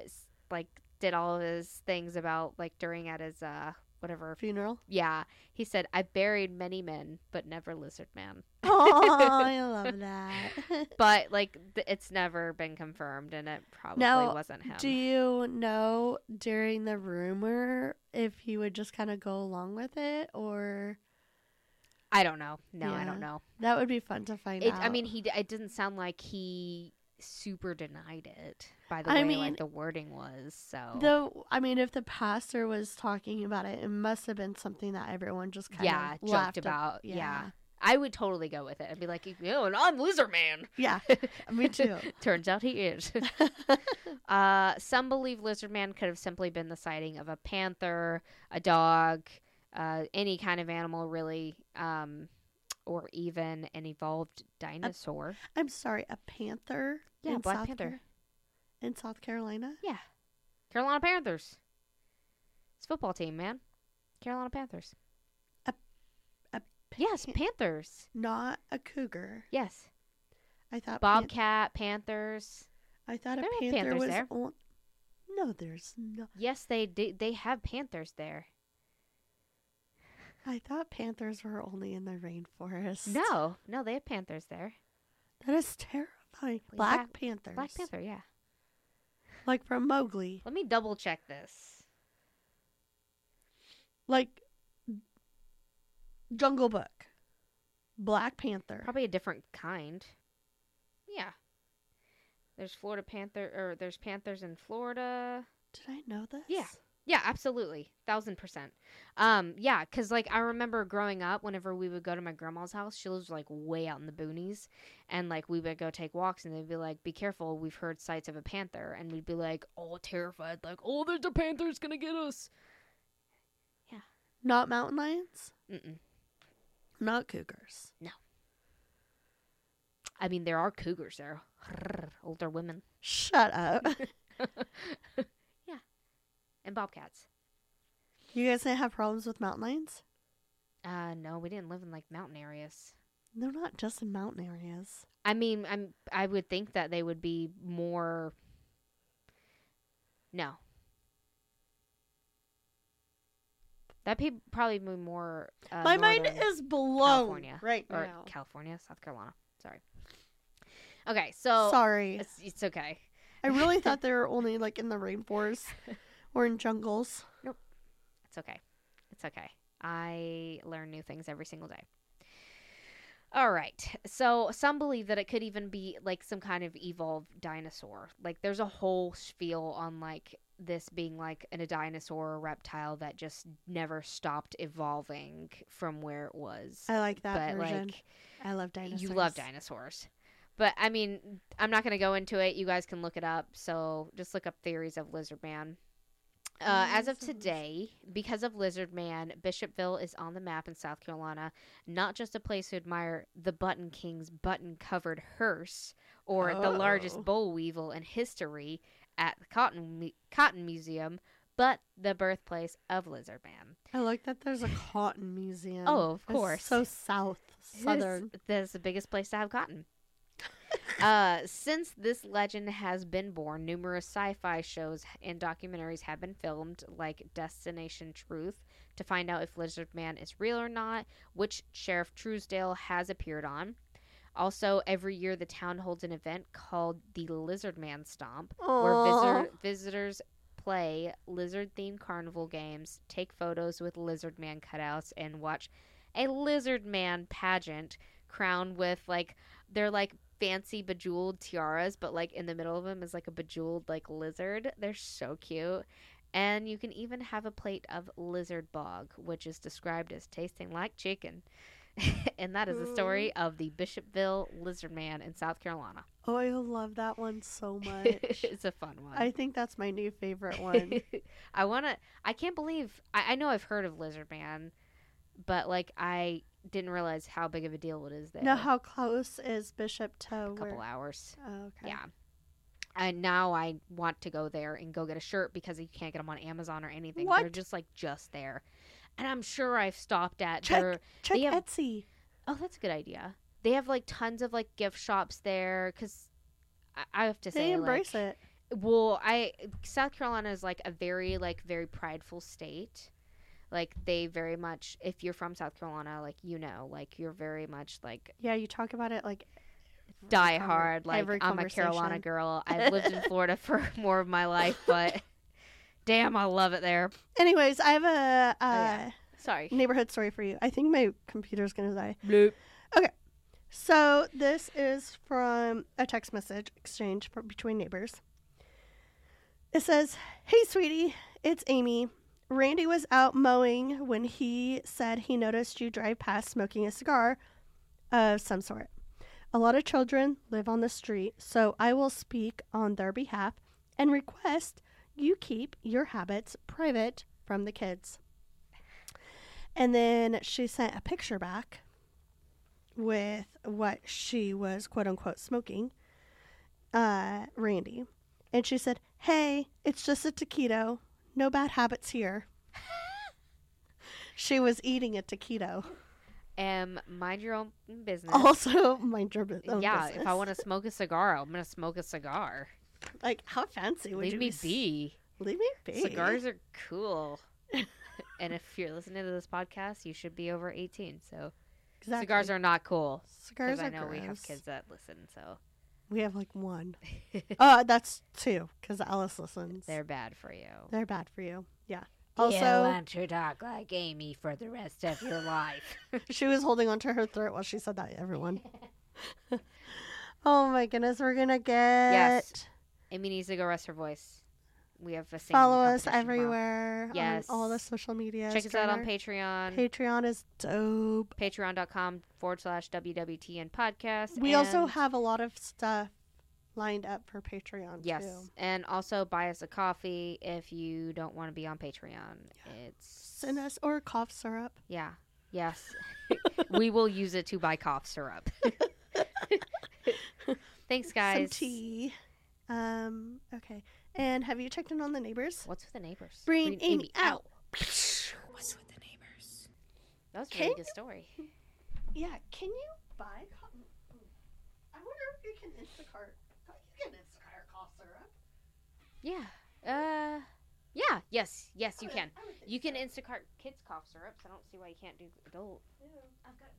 S1: like did all of his things about like during at his uh whatever.
S2: Funeral?
S1: Yeah. He said i buried many men but never lizard man.
S2: Oh i love that.
S1: But like th- it's never been confirmed and it probably
S2: Now,
S1: wasn't him.
S2: Do you know during the rumor if he would just kind of go along with it, or?
S1: I don't know. No i don't know.
S2: That would be fun to find
S1: It,
S2: out?
S1: I mean, he. It didn't sound like he super denied it by the
S2: I
S1: way
S2: mean,
S1: like the wording was. So
S2: though, I mean, if the pastor was talking about it, it must have been something that everyone just kind
S1: yeah,
S2: of
S1: joked
S2: laughed
S1: about.
S2: yeah.
S1: Yeah. I would totally go with it. I'd be like, you know, and I'm Lizard Man.
S2: Yeah, me too.
S1: Turns out he is. uh, some believe Lizard Man could have simply been the sighting of a panther, a dog, uh, any kind of animal, really, um, or even an evolved dinosaur.
S2: I'm sorry, a panther.
S1: Yeah, Black
S2: South
S1: Panther.
S2: Car- in South Carolina. Yeah.
S1: Carolina Panthers. It's a football team, man. Carolina Panthers.
S2: A- a
S1: yes, Panthers.
S2: Not a cougar.
S1: Yes,
S2: I thought pan-
S1: Bobcat Panthers.
S2: I thought a
S1: There are
S2: panther
S1: panthers
S2: was.
S1: there.
S2: On- no, there's no.
S1: Yes, they do. They have Panthers there.
S2: I thought panthers were only in the rainforest.
S1: No, no, they have Panthers there.
S2: That is terrifying. Black
S1: yeah,
S2: panthers.
S1: Black Panther, yeah.
S2: Like from Mowgli.
S1: Let me double check this.
S2: Like Jungle Book. Black Panther.
S1: Probably a different kind. Yeah. There's Florida Panther, or there's Panthers in Florida.
S2: Did I know this?
S1: Yeah. Yeah, absolutely, thousand percent. Um, yeah, cause like I remember growing up, whenever we would go to my grandma's house, she lives like way out in the boonies, and like we would go take walks, and they'd be like, "Be careful, we've heard sights of a panther," and we'd be like, "Oh, terrified, like, oh, there's a panther, panther's gonna get us." Yeah.
S2: Not mountain lions?
S1: Mm-mm.
S2: Not cougars. No.
S1: I mean, there are cougars there, older women,
S2: Shut up.
S1: and bobcats.
S2: you guys didn't have problems with mountain lions?
S1: Uh, no, we didn't live in like mountain areas.
S2: They're not just in mountain areas.
S1: I mean, I'm I would think that they would be more. No. That would probably be more. Uh,
S2: My mind is blown
S1: California
S2: right
S1: or
S2: now.
S1: California, South Carolina. Sorry. Okay, so
S2: Sorry.
S1: it's, it's okay.
S2: I really thought they were only like in the rainforest or in jungles. Nope.
S1: It's okay. It's okay. I learn new things every single day. All right. So some believe that it could even be like some kind of evolved dinosaur. Like there's a whole spiel on like this being like an, a dinosaur or reptile that just never stopped evolving from where it was.
S2: I like that
S1: but
S2: version.
S1: like
S2: I love dinosaurs.
S1: you love dinosaurs. But I mean, I'm not going to go into it. You guys can look it up. So just look up theories of lizard man. Uh, as of
S2: Theories of Lizard-
S1: today, because of Lizard Man, Bishopville is on the map in South Carolina, not just a place to admire the Button King's button covered hearse or the
S2: Oh.
S1: largest boll weevil in history at the Cotton, Mu- Cotton Museum, but the birthplace of Lizard Man.
S2: I like that there's a cotton museum.
S1: Oh, of
S2: It's
S1: course.
S2: so south, southern.
S1: That's the biggest place to have cotton. Uh, since this legend has been born, numerous sci-fi shows and documentaries have been filmed, like Destination Truth, to find out if Lizard Man is real or not, which Sheriff Truesdale has appeared on. Also, every year the town holds an event called the Lizard Man Stomp, where visitor, visitors play lizard themed carnival games, take photos with lizard man cutouts, and watch a lizard man pageant crowned with like they're like fancy bejeweled tiaras, but like in the middle of them is like a bejeweled like lizard. They're so cute. And you can even have a plate of lizard bog, which is described as tasting like chicken. and that is the story mm. of the Bishopville Lizard Man in South Carolina.
S2: Oh, I love that one so much.
S1: it's a fun one.
S2: I think that's my new favorite one.
S1: I want to. I can't believe. I, I know I've heard of Lizard Man, but like I didn't realize how big of a deal it is there.
S2: now, how close is Bishop to
S1: a couple
S2: where?
S1: hours.
S2: Oh, okay.
S1: Yeah. And now I want to go there and go get a shirt because you can't get them on Amazon or anything. They're just like just there. And I'm sure I've stopped at
S2: Check-
S1: their.
S2: Check
S1: have-
S2: Etsy.
S1: Oh, that's a good idea. They have like tons of like gift shops there because I, I have to say
S2: They embrace
S1: like,
S2: it.
S1: well i south carolina is like a very like very prideful state like they very much if you're from south carolina like you know like you're very much like
S2: Yeah, you talk about it like
S1: die hard like i'm a carolina girl i've lived in florida for more of my life but damn i love it there
S2: Anyways, I have a uh,
S1: yeah. sorry
S2: neighborhood story for you. I think my computer's gonna die.
S1: Bloop.
S2: So this is from a text message exchange between neighbors. It says, "Hey, sweetie, it's Amy. Randy was out mowing when he said he noticed you drive past smoking a cigar of some sort. A lot of children live on the street, so I will speak on their behalf and request you keep your habits private from the kids." And then she sent a picture back with what she was quote unquote smoking, uh, Randy. And she said, Hey, it's just a taquito. No bad habits here. she was eating a taquito.
S1: um mind your own business
S2: Also, mind your bu- own
S1: yeah if i want to smoke a cigar i'm gonna smoke a cigar
S2: Like, how fancy would
S1: leave
S2: you
S1: me be
S2: Leave me be.
S1: Cigars are cool. and if you're listening to this podcast, you should be over 18. So
S2: Exactly.
S1: cigars are not cool.
S2: Cigars
S1: Because I know we have kids that listen, so
S2: We have like one. uh, that's two, because Alice listens.
S1: they're bad for you.
S2: They're bad for you. Yeah.
S1: you
S2: Also,
S1: want to talk like Amy for the rest of your life.
S2: She was holding onto her throat while she said that, everyone. oh my goodness, we're gonna get
S1: Yes. Amy needs to go rest her voice. We have a
S2: follow us everywhere
S1: Yes.
S2: on all the social media.
S1: Check us out on Patreon.
S2: Patreon is dope.
S1: Patreon.com forward slash WWTN podcast.
S2: We also have a lot of stuff lined up for Patreon
S1: Yes.
S2: too.
S1: And also buy us a coffee if you don't want to be on Patreon. It's
S2: Send us or cough syrup.
S1: Yeah. Yes. we will use it to buy cough syrup. Thanks, guys.
S2: Some tea. Um, okay. And have you checked in on the neighbors?
S1: What's with the neighbors?
S2: Bring Amy out.
S3: What's with the neighbors?
S1: That was a
S2: Can
S1: really
S2: you-
S1: good story.
S2: Yeah, can you buy co- I wonder if you can Instacart. You can Instacart cough syrup.
S1: Yeah. Uh. Yeah. Yes. Yes, you
S2: I would-
S1: can.
S2: I would think
S1: You can
S2: so.
S1: Instacart kids cough syrups. I don't see why you can't do adult.
S2: Yeah.
S1: I've got